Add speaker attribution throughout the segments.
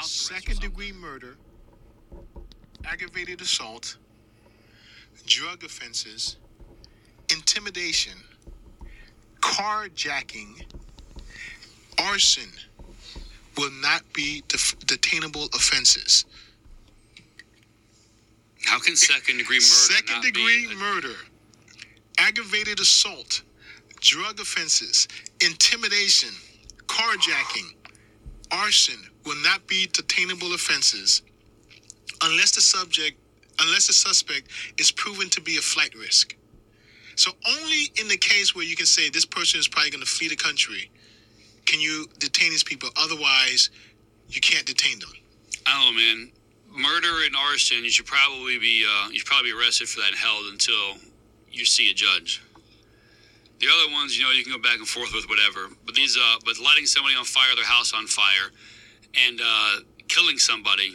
Speaker 1: house arrest. or
Speaker 2: second degree murder, aggravated assault, drug offenses, intimidation, carjacking, arson will not be def- detainable offenses.
Speaker 1: How can second degree murder
Speaker 2: Second
Speaker 1: not
Speaker 2: degree
Speaker 1: a-
Speaker 2: murder, aggravated assault, drug offenses, intimidation, carjacking, arson will not be detainable offenses unless the subject unless the suspect is proven to be a flight risk. So only in the case where you can say this person is probably going to flee the country can you detain these people. Otherwise, you can't detain them.
Speaker 1: I don't know, man. Murder and arson, you should probably be uh, you should probably be arrested for that and held until you see a judge. The other ones, you know, you can go back and forth with whatever. But these, uh, but lighting somebody on fire, their house on fire, and uh, killing somebody,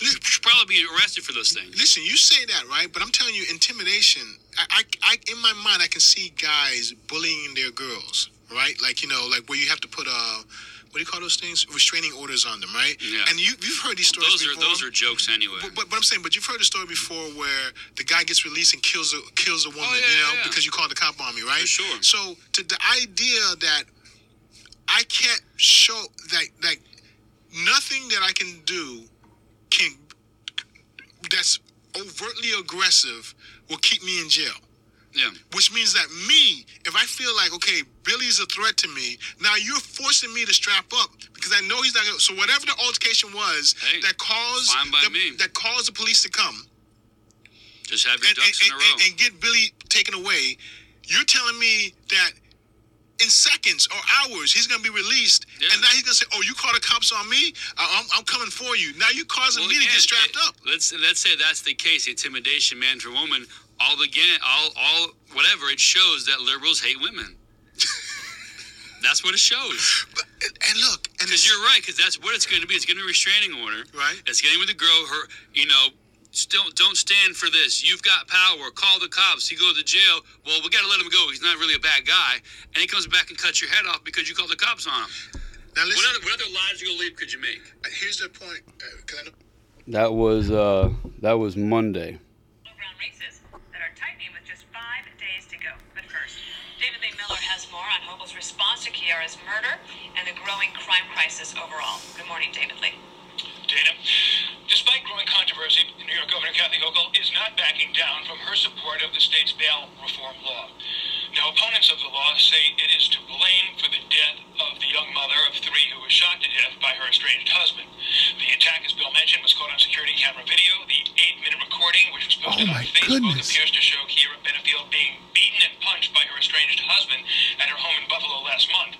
Speaker 1: you should probably be arrested for those things.
Speaker 2: Listen, you say that, right? But I'm telling you, intimidation. I, I, I, in my mind, I can see guys bullying their girls, right? Like you know, like where you have to put uh, what do you call those things? Restraining orders on them, right?
Speaker 1: Yeah.
Speaker 2: And you, you've heard these stories
Speaker 1: Those are those are jokes anyway.
Speaker 2: But, but, but I'm saying, but you've heard a story before where the guy gets released and kills a kills a woman,
Speaker 1: Oh, yeah,
Speaker 2: you know,
Speaker 1: yeah, yeah.
Speaker 2: because you called the cop on me, right?
Speaker 1: For sure.
Speaker 2: So to the idea that I can't show that like nothing that I can do can that's overtly aggressive will keep me in jail.
Speaker 1: yeah.
Speaker 2: Which means that me, if I feel like okay, Billy's a threat to me, now you're forcing me to strap up because I know he's not. Gonna, so whatever the altercation was
Speaker 1: Hey,
Speaker 2: that caused the, that caused the police to come
Speaker 1: Just have your
Speaker 2: and,
Speaker 1: ducks
Speaker 2: and,
Speaker 1: in a
Speaker 2: and-
Speaker 1: row.
Speaker 2: and get Billy taken away, you're telling me that in seconds or hours he's gonna be released,
Speaker 1: Yeah.
Speaker 2: and now he's gonna say, "Oh, you called the cops on me? I- I'm, I'm coming for you." Now you're causing
Speaker 1: Well,
Speaker 2: me to get strapped
Speaker 1: it-
Speaker 2: up.
Speaker 1: Let's let's say that's the case. Intimidation, man for woman. All again, all all whatever. It shows that liberals hate women. that's what it shows.
Speaker 2: But, and look, and
Speaker 1: Because you're right. Because that's what it's going to be. It's going to be a restraining order.
Speaker 2: Right.
Speaker 1: It's getting with the girl. Her, you know, still don't stand for this. You've got power. Call the cops. He goes to jail. Well, we got to let him go. He's not really a bad guy. And he comes back and cuts your head off because you called the cops on him.
Speaker 2: now listen.
Speaker 1: What other, what other logical leap could you make?
Speaker 2: here's the point. Uh, 'cause I
Speaker 3: That was uh, that was Monday.
Speaker 4: Races that are tightening with just five days to go. But first, David Lee Miller has more on Hochul's response to Kiera's murder and the growing crime crisis overall. Good morning, David Lee.
Speaker 5: Dana. Despite growing controversy, New York Governor Kathy Hochul is not backing down from her support of the state's bail reform law. Now, opponents of the law say it is to blame for the death of the young mother of three who was shot to death by her estranged husband. The attack, as Bill mentioned, was caught on security camera video. The eight-minute recording, which was posted
Speaker 6: Oh,
Speaker 5: on Facebook,
Speaker 6: goodness.
Speaker 5: appears to show Kiera Benefield being beaten and punched by her estranged husband at her home in Buffalo last month.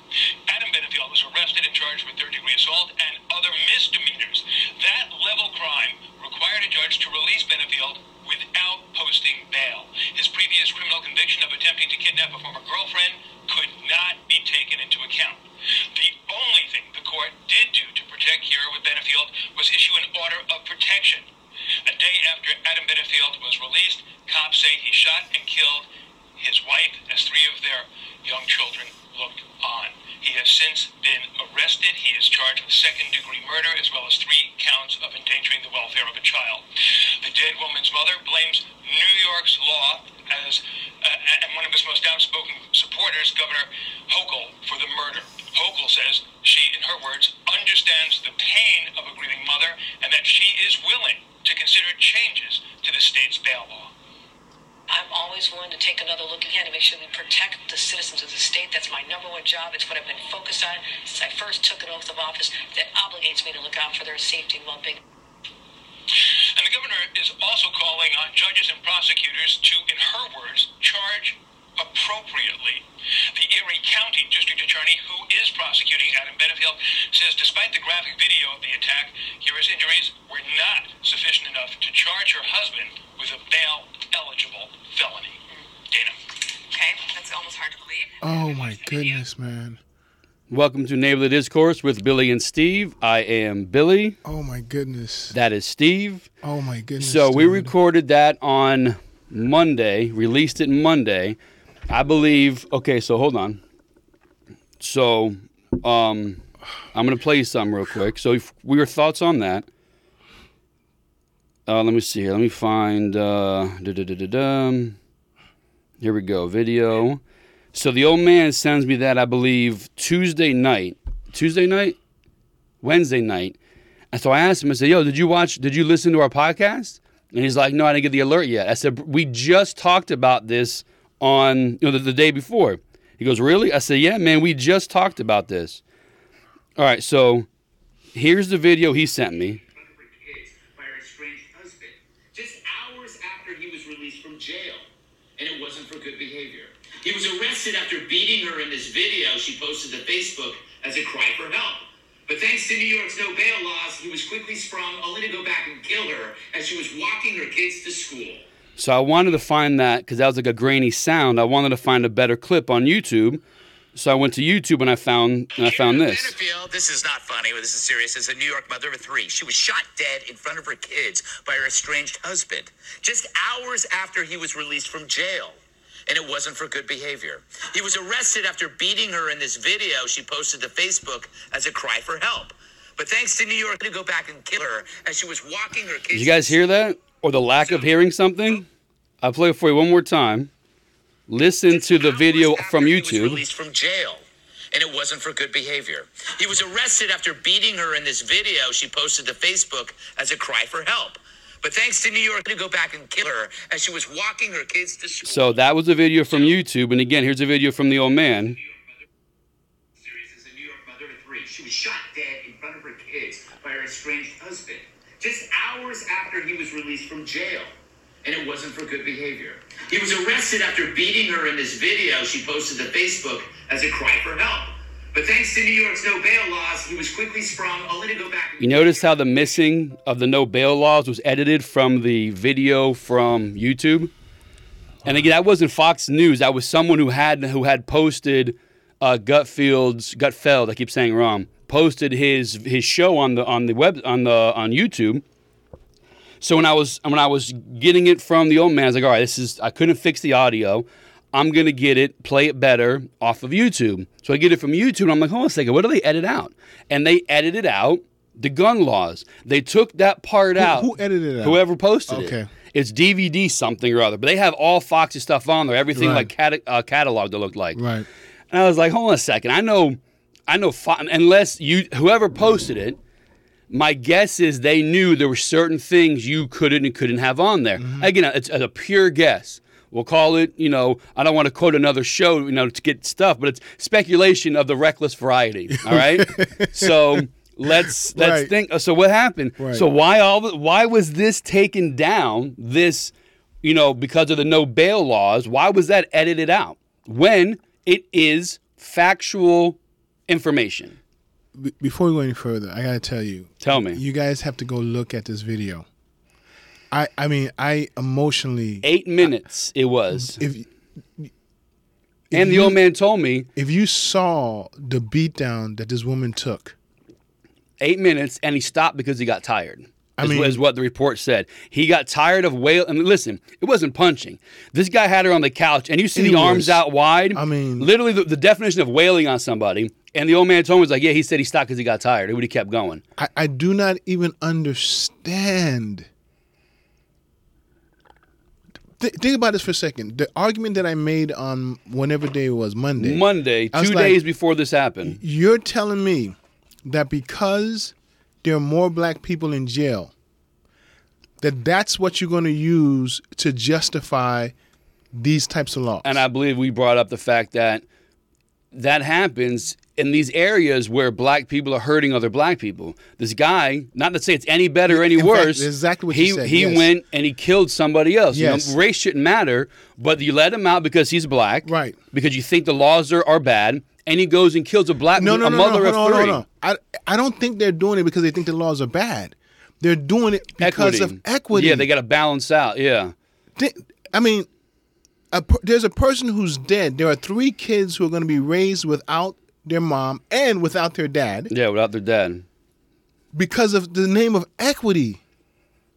Speaker 5: Adam Benefield was arrested and charged with third-degree assault and other misdemeanors. That level crime required a judge to release Benefield without posting bail. His previous criminal conviction of attempting to kidnap a former girlfriend could not be taken into account. The only thing the court did do to protect Kiera with Benefield was issue an order of protection. A day after Adam Benefield was released, cops say he shot and killed his wife as three of their young children looked on. He has since been arrested. He is charged with second degree murder as well as three counts of endangering the welfare of a child. The dead woman's mother blames New York's law as uh, and one of his most outspoken supporters, Governor Hochul, for the murder. Hochul says she, in her words, understands the pain of a grieving mother and that she is willing to consider changes to the state's bail law.
Speaker 7: I'm always willing to take another look again to make sure we protect the citizens of the state. That's my number one job. It's what I've been focused on since I first took an oath of office that obligates me to look out for their safety and well-being.
Speaker 5: And the governor is also calling on judges and prosecutors to, in her words, charge appropriately. The Erie County District Attorney, who is prosecuting Adam Benefield, says despite the graphic video of the attack, Kiera's injuries were not sufficient enough to charge her husband with a bail-eligible felony. Dana.
Speaker 4: Okay, that's almost hard to believe.
Speaker 6: Oh my goodness, man.
Speaker 3: Welcome to Neighborly Discourse with Billy and Steve. I am Billy.
Speaker 6: Oh my goodness.
Speaker 3: That is Steve.
Speaker 6: Oh my goodness.
Speaker 3: So we recorded that on Monday, released it Monday. I believe. Okay, so hold on. So, um,
Speaker 1: I'm gonna play you something real quick. So, if, what your thoughts on that? Uh, let me see here. Let me find. Uh, da-da-da-da-dum. Here we go. Video. So the old man sends me that I believe Tuesday night. Tuesday night, Wednesday night. And so I asked him. I said, "Yo, did you watch? Did you listen to our podcast?" And he's like, "No, I didn't get the alert yet." I said, "We just talked about this on you know the, the day before." He goes, "Really?" I said, "Yeah, man. We just talked about this." All right. So here's the video he sent me.
Speaker 8: front of her kids by her estranged husband just hours after he was released from jail. And it wasn't for good behavior. He was arrested after beating her in this video she posted to Facebook as a cry for help. But thanks to New York's no bail laws, he was quickly sprung only to go back and kill her as she was walking her kids to school.
Speaker 1: So I wanted to find that because that was like a grainy sound. I wanted to find a better clip on YouTube. So I went to YouTube and I found and I found this.
Speaker 8: Benefield, this is not funny, but this is serious. Is a New York mother of three. She was shot dead in front of her kids by her estranged husband just hours after he was released from jail. And it wasn't for good behavior. He was arrested after beating her in this video she posted to Facebook as a cry for help. But thanks to New York to go back and kill her as she was walking her kids.
Speaker 1: Did you guys hear that? Or the lack of hearing something? I'll play it for you one more time. Listen to the video from
Speaker 8: after He was
Speaker 1: YouTube.
Speaker 8: released from jail, and it wasn't for good behavior. He was arrested after beating her in this video she posted to Facebook as a cry for help. But thanks to New York to go back and kill her as she was walking her kids to school.
Speaker 1: So that was a video from YouTube. And again, here's a video from the old man.
Speaker 8: Serious as a New York mother of three. She was shot dead in front of her kids by her estranged husband just hours after he was released from jail. And it wasn't for good behavior. He was arrested after beating her in this video she posted to Facebook as a cry for help. But thanks to New York's no bail laws, he was quickly sprung only to go back.
Speaker 1: You notice how the missing of the no bail laws was edited from the video from YouTube? And again, that wasn't Fox News. That was someone who had who had posted uh, Gutfield's Gutfeld. I keep saying it wrong. Posted his his show on the on the web on the on YouTube. So when I was when I was getting it from the old man, I was like, all right, this is I couldn't fix the audio. I'm gonna get it, play it better off of YouTube. So I get it from YouTube, and I'm like, hold on a second, what do they edit out? And they edited out the gun laws. They took that part out.
Speaker 2: who edited it out?
Speaker 1: Whoever posted it.
Speaker 2: Okay.
Speaker 1: It's DVD something or other, but they have all Fox's stuff on there, everything
Speaker 2: Right.
Speaker 1: like cata- uh, catalog that looked like.
Speaker 2: Right.
Speaker 1: And I was like, hold on a second. I know, I know, Fo- unless you, whoever posted it, my guess is they knew there were certain things you couldn't and couldn't have on there. Again, it's a pure guess. We'll call it, you know, I don't want to quote another show, you know, to get stuff, but it's speculation of the reckless variety. All right. so let's let's
Speaker 2: Right.
Speaker 1: think. Uh, so what happened?
Speaker 2: Right.
Speaker 1: So why all? Why was this taken down? This, you know, because of the no bail laws. Why was that edited out when it is factual information?
Speaker 2: Before we go any further, I gotta tell you.
Speaker 1: Tell me.
Speaker 2: You guys have to go look at this video. I I mean I emotionally
Speaker 1: Eight minutes it was,
Speaker 2: if
Speaker 1: and the
Speaker 2: you-
Speaker 1: old man told me
Speaker 2: if you saw the beatdown that this woman took,
Speaker 1: eight minutes, and he stopped because he got tired.
Speaker 2: I
Speaker 1: is,
Speaker 2: mean-
Speaker 1: is what the report said. He got tired of wail. And listen, it wasn't punching. This guy had her on the couch, and you see
Speaker 2: It
Speaker 1: the arms out wide.
Speaker 2: I mean-
Speaker 1: literally the, the definition of wailing on somebody. And the old man told me was like, yeah, he said he stopped because he got tired. But he kept going.
Speaker 2: I, I do not even understand. Th- think about this for a second. The argument that I made on whenever day it was Monday.
Speaker 1: Monday, two
Speaker 2: like-
Speaker 1: days before this happened.
Speaker 2: You're telling me that because there are more black people in jail, that that's what you're going to use to justify these types of laws.
Speaker 1: And I believe we brought up the fact that that happens in these areas where black people are hurting other black people. This guy, not to say it's any better or any
Speaker 2: In fact,
Speaker 1: worse,
Speaker 2: exactly what
Speaker 1: he
Speaker 2: said,
Speaker 1: he
Speaker 2: yes.
Speaker 1: went and he killed somebody else.
Speaker 2: Yes.
Speaker 1: You know, race shouldn't matter, but you let him out because he's black,
Speaker 2: Right.
Speaker 1: Because you think the laws are, are bad, and he goes and kills a black
Speaker 2: no, no,
Speaker 1: a
Speaker 2: no,
Speaker 1: mother
Speaker 2: no,
Speaker 1: of
Speaker 2: hold on,
Speaker 1: three.
Speaker 2: hold on. I, I don't think they're doing it because they think the laws are bad. They're doing it because of equity.
Speaker 1: Yeah, they got to balance out. Yeah.
Speaker 2: I mean, a, per- there's a person who's dead. There are three kids who are going to be raised without their mom and without their dad
Speaker 1: Yeah, without their dad.
Speaker 2: because of the name of equity.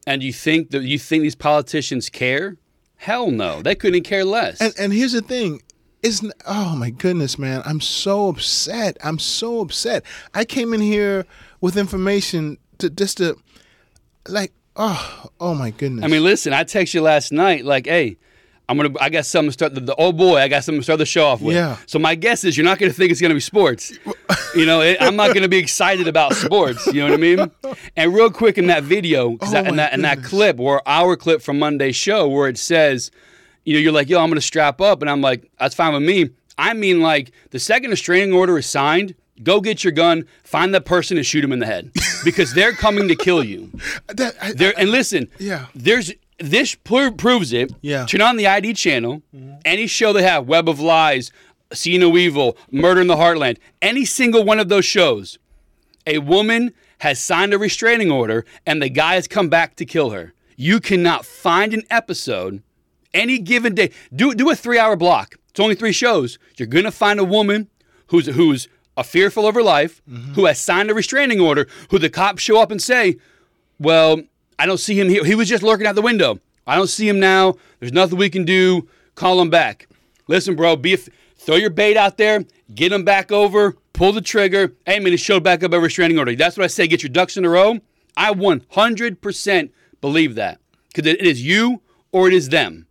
Speaker 1: And you think that you think these politicians care? Hell no. They couldn't care less.
Speaker 2: And and here's the thing, It's n- oh my goodness, man. I'm so upset. I'm so upset. I came in here with information to just to like oh oh my goodness.
Speaker 1: I mean, listen, I text you last night, like, hey, I'm gonna, I got something to start the, the oh boy, I got something to start the show off with.
Speaker 2: Yeah.
Speaker 1: So my guess is you're not gonna think it's gonna be sports. you know, it, I'm not gonna be excited about sports. You know what I mean? And real quick in that video,
Speaker 2: Oh
Speaker 1: that, in that in that clip, or our clip from Monday's show, where it says, you know, you're like, yo, I'm gonna strap up, and I'm like, that's fine with me. I mean, like, the second a restraining order is signed. Go get your gun, find that person, and shoot him in the head because they're coming to kill you.
Speaker 2: that, I,
Speaker 1: There and listen,
Speaker 2: Yeah.
Speaker 1: There's this pro- proves it.
Speaker 2: Yeah.
Speaker 1: Turn on the ID channel. Mm-hmm. Any show they have, Web of Lies, See No Evil, Murder in the Heartland, any single one of those shows, a woman has signed a restraining order and the guy has come back to kill her. You cannot find an episode any given day. Do do a three hour block. It's only three shows. You're gonna find a woman who's who's a fearful of her life, mm-hmm. who has signed a restraining order, who the cops show up and say, well, I don't see him here. He was just lurking out the window. I don't see him now. There's nothing we can do. Call him back. Listen, bro, be a f- throw your bait out there, get him back over, pull the trigger. Hey, man, he showed back up a restraining order. That's what I say. Get your ducks in a row. I 100% believe that because it is you or it is them.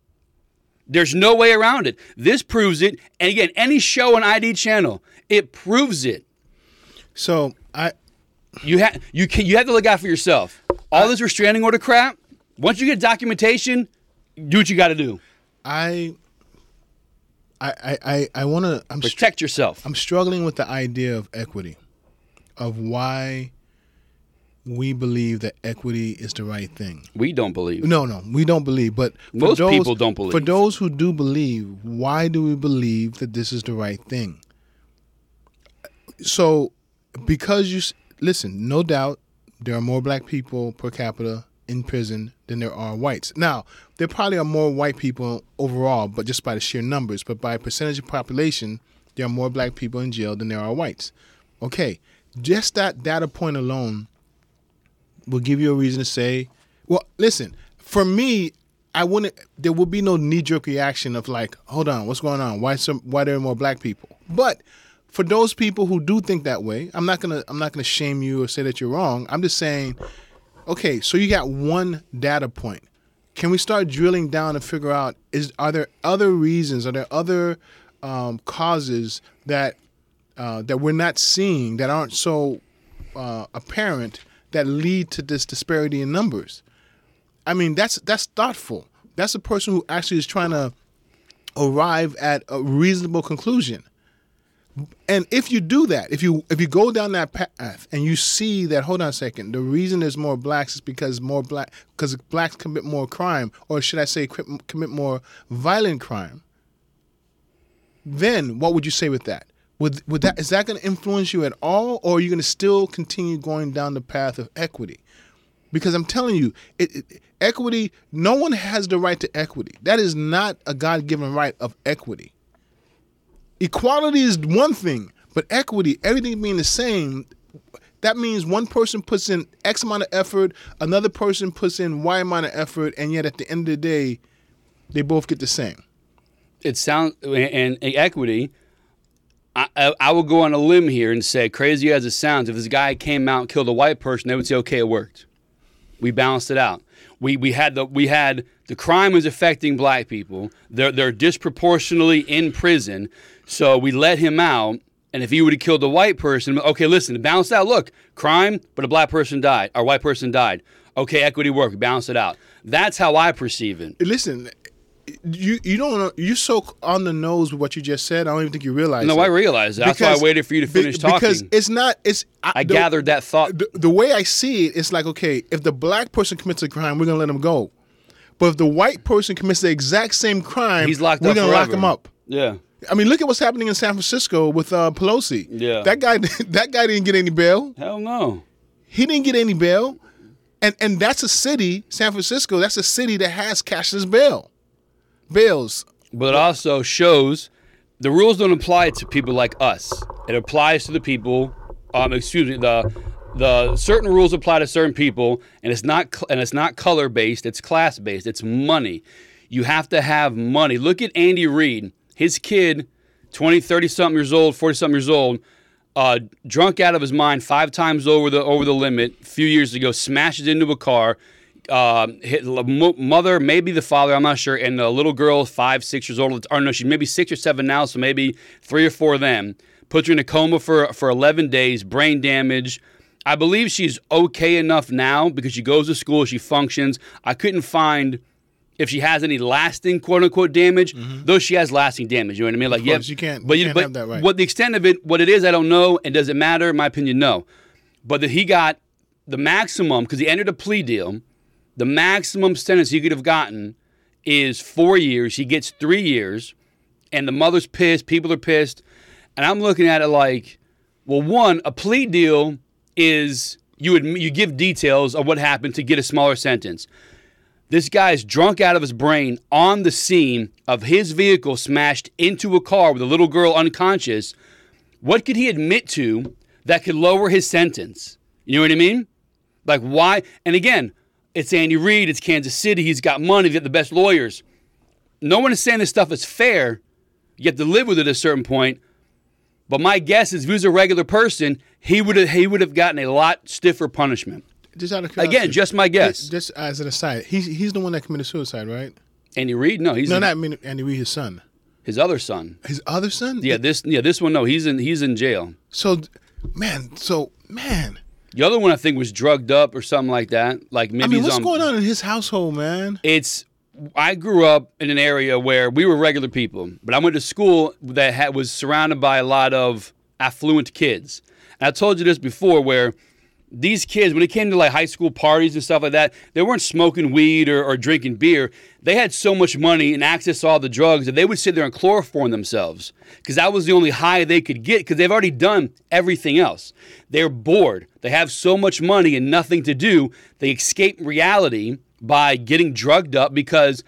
Speaker 1: There's no way around it. This proves it. And again, any show on ID channel, it proves it.
Speaker 2: so I
Speaker 1: You have you can you have to look out for yourself. All this restraining order crap. Once you get documentation, do what you got to do.
Speaker 2: I I I I, I want to I'm str-
Speaker 1: Protect yourself.
Speaker 2: I'm struggling with the idea of equity, of why we believe that equity is the right thing.
Speaker 1: We don't believe.
Speaker 2: No, no, we don't believe. But
Speaker 1: Most
Speaker 2: those,
Speaker 1: people don't believe.
Speaker 2: For those who do believe, why do we believe that this is the right thing? So, because you listen, no doubt there are more black people per capita in prison than there are whites. Now, there probably are more white people overall, but just by the sheer numbers. But by percentage of population, there are more black people in jail than there are whites. Okay, just that data point alone will give you a reason to say, well, listen, for me, I wouldn't. There would be no knee jerk reaction of like, hold on, what's going on? Why some? Why there are more black people? But for those people who do think that way, I'm not gonna. I'm not gonna shame you or say that you're wrong. I'm just saying, okay, so you got one data point. Can we start drilling down and figure out is are there other reasons? Are there other um, causes that uh, that we're not seeing that aren't so uh, apparent that lead to this disparity in numbers? I mean, that's that's thoughtful. That's a person who actually is trying to arrive at a reasonable conclusion. And if you do that, if you if you go down that path and you see that, hold on a second, the reason there's more blacks is because more black because blacks commit more crime, or should I say, commit more violent crime. Then what would you say with that? Would would that is that going to influence you at all, or are you going to still continue going down the path of equity? because I'm telling you, it, it, equity. No one has the right to equity. That is not a God-given right of equity. Equality is one thing, but equity, everything being the same, that means one person puts in X amount of effort, another person puts in Y amount of effort, and yet at the end of the day, they both get the same.
Speaker 1: It sounds and, equity. I, I, I will go on a limb here and say, crazy as it sounds, if this guy came out and killed a white person, they would say, okay, it worked. We balanced it out. We, we had the we had the crime was affecting black people. They're they're disproportionately in prison, so we let him out. And if he would have killed a white person, okay, listen, it balanced out. Look, crime, but a black person died, or white person died. Okay, equity worked. balance it out. That's how I perceive it.
Speaker 2: Listen, you you don't know, you're so on the nose with what you just said. I don't even think you realize.
Speaker 1: No,
Speaker 2: it.
Speaker 1: I realize that. That's why I waited for you to
Speaker 2: be-
Speaker 1: finish talking.
Speaker 2: Because it's not. It's
Speaker 1: I
Speaker 2: the-
Speaker 1: gathered that thought.
Speaker 2: the, the way I see it, it's like okay, if the black person commits a crime, we're gonna let him go. But if the white person commits the exact same crime,
Speaker 1: He's locked
Speaker 2: we're gonna lock him up.
Speaker 1: Yeah.
Speaker 2: I mean, look at what's happening in San Francisco with uh, Pelosi.
Speaker 1: Yeah.
Speaker 2: that guy. That guy didn't get any bail.
Speaker 1: Hell no.
Speaker 2: He didn't get any bail, and and that's a city, San Francisco. That's a city that has cashless bail, bails.
Speaker 1: But also shows the rules don't apply to people like us. It applies to the people. Um, excuse me. The the certain rules apply to certain people, and it's not cl- and it's not color based. It's class based. It's money. You have to have money. Look at Andy Reid. His kid 20, 30 something years old, 40 something years old, uh, drunk out of his mind five times over the over the limit a few years ago, smashes into a car, uh, mother, maybe the father, I'm not sure, and the little girl, five, six years old, or no, she's maybe six or seven now, so maybe three or four of them. Puts her in a coma for for 11 days, brain damage. I believe she's okay enough now because she goes to school, she functions. I couldn't find if she has any lasting quote unquote damage, though she has lasting damage. You know what I mean? Like,
Speaker 2: Mm-hmm.
Speaker 1: yeah,
Speaker 2: you can't-
Speaker 1: But
Speaker 2: you
Speaker 1: you,
Speaker 2: can't
Speaker 1: but
Speaker 2: have that right.
Speaker 1: what the extent of it, what it is, I don't know, and does it matter? In my opinion, no. But that he got the maximum because he entered a plea deal. The maximum sentence he could have gotten is four years. He gets three years, and the mother's pissed. People are pissed, and I'm looking at it like, well, one, a plea deal is you would you give details of what happened to get a smaller sentence. This guy is drunk out of his brain on the scene of his vehicle smashed into a car with a little girl unconscious. What could he admit to that could lower his sentence? You know what I mean? Like why? And again, it's Andy Reid, it's Kansas City, he's got money, he's got the best lawyers. No one is saying this stuff is fair. You have to live with it at a certain point. But my guess is if he was a regular person, he would have he would have gotten a lot stiffer punishment.
Speaker 2: Just out of curiosity.
Speaker 1: Again, just my guess.
Speaker 2: Just as an aside, he's he's the one that committed suicide, right?
Speaker 1: Andy Reid? No, he's
Speaker 2: No,
Speaker 1: in-
Speaker 2: not Min- Andy Reid, his son.
Speaker 1: his other son.
Speaker 2: His other son.
Speaker 1: Yeah, this yeah, this one no, he's in he's in jail.
Speaker 2: So, man, so man,
Speaker 1: The other one I think was drugged up or something like that. Like maybe
Speaker 2: I mean, what's
Speaker 1: on,
Speaker 2: going on in his household, man?
Speaker 1: It's I grew up in an area where we were regular people, but I went to school that had, was surrounded by a lot of affluent kids. And I told you this before, where these kids, when it came to like high school parties and stuff like that, they weren't smoking weed or, or drinking beer. They had so much money and access to all the drugs that they would sit there and chloroform themselves because that was the only high they could get because they've already done everything else. They're bored. They have so much money and nothing to do. They escape reality by getting drugged up because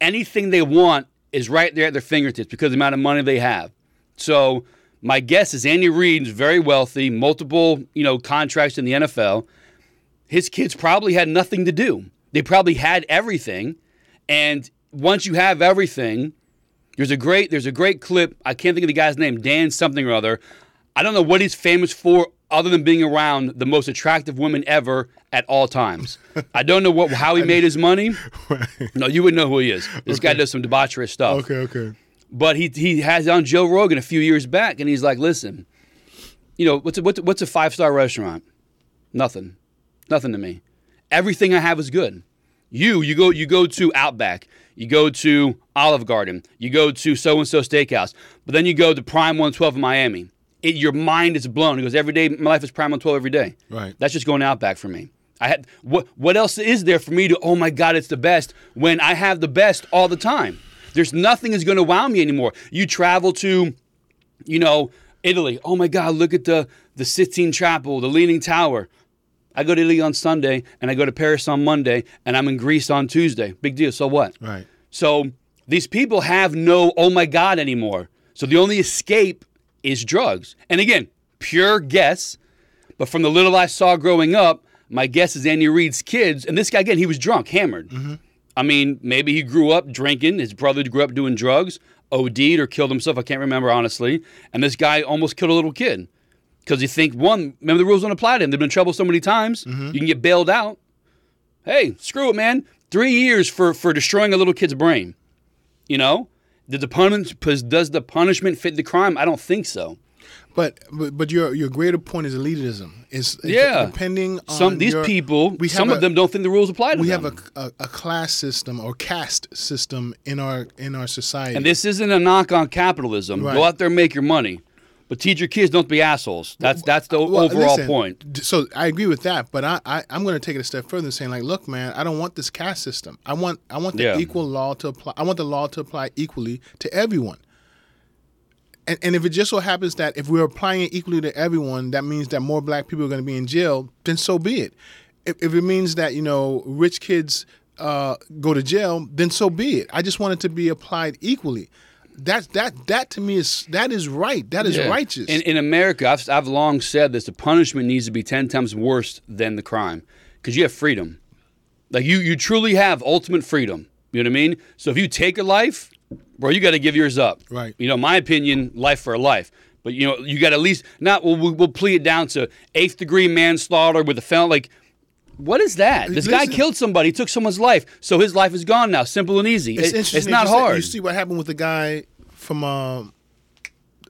Speaker 1: anything they want is right there at their fingertips because of the amount of money they have. So my guess is Andy Reid is very wealthy, multiple you know contracts in the NFL. His kids probably had nothing to do. They probably had everything, and once you have everything, there's a great there's a great clip. I can't think of the guy's name, Dan something or other. I don't know what he's famous for other than being around the most attractive women ever at all times. I don't know what how he made his money. No, you wouldn't know who he is. This guy does some debaucherous stuff.
Speaker 2: Okay, okay.
Speaker 1: But he he has on Joe Rogan a few years back, and he's like, "Listen, you know what's a, what's a, what's a five star restaurant? Nothing, nothing to me. Everything I have is good. You you go you go to Outback, you go to Olive Garden, you go to so and so Steakhouse, but then you go to Prime One Twelve in Miami. It, your mind is blown. He goes, every day my life is Prime One Twelve every day.
Speaker 2: Right.
Speaker 1: That's just going Outback for me. I had what what else is there for me to? Oh my God, it's the best when I have the best all the time. There's nothing is going to wow me anymore. You travel to, you know, Italy. Oh my God, look at the the Sistine Chapel, the Leaning Tower. I go to Italy on Sunday and I go to Paris on Monday and I'm in Greece on Tuesday. Big deal. So what?
Speaker 2: Right.
Speaker 1: So these people have no oh my God anymore. So the only escape is drugs. And again, pure guess, but from the little I saw growing up, my guess is Andy Reid's kids, and this guy again, he was drunk, hammered. Mm-hmm. I mean, maybe he grew up drinking. His brother grew up doing drugs, OD'd or killed himself. I can't remember honestly. And this guy almost killed a little kid because you think one, remember the rules don't apply to him. They've been in trouble so many times. Mm-hmm. You can get bailed out. Hey, screw it, man. Three years for for destroying a little kid's brain. You know, did the punish, does the punishment fit the crime? I don't think so.
Speaker 2: But but, but your your greater point is elitism. Is
Speaker 1: Yeah.
Speaker 2: depending on
Speaker 1: Some these
Speaker 2: your-
Speaker 1: people,
Speaker 2: we
Speaker 1: some
Speaker 2: a-
Speaker 1: of them don't think the rules apply to
Speaker 2: We
Speaker 1: them.
Speaker 2: We have a, a, a class system or caste system in our in our society.
Speaker 1: And this isn't a knock on capitalism.
Speaker 2: Right.
Speaker 1: Go out there and make your money. But teach your kids don't be assholes. That's that's the
Speaker 2: Well,
Speaker 1: overall
Speaker 2: listen,
Speaker 1: point.
Speaker 2: So I agree with that, but I, I I'm going to take it a step further and saying like, look, man, I don't want this caste system. I want I want the
Speaker 1: Yeah.
Speaker 2: equal law to apply. I want the law to apply equally to everyone. And, and if it just so happens that if we're applying it equally to everyone, that means that more black people are going to be in jail, then so be it. If, if it means that you know rich kids uh, go to jail, then so be it. I just want it to be applied equally. That that that to me is that is right. That is
Speaker 1: Yeah.
Speaker 2: righteous.
Speaker 1: In, in America, I've, I've long said this: the punishment needs to be ten times worse than the crime, because you have freedom. Like you, you truly have ultimate freedom. You know what I mean? So if you take a life, bro, you got to give yours up.
Speaker 2: Right.
Speaker 1: You know, my opinion, life for life. But you know, you got at least not. We'll, we'll, plead it down to eighth degree manslaughter with a felon. Like, what is that? This guy killed somebody, took someone's life, so his life is gone now. Simple and easy.
Speaker 2: It's
Speaker 1: It-
Speaker 2: interesting.
Speaker 1: it's not hard.
Speaker 2: You see what happened with the guy from um,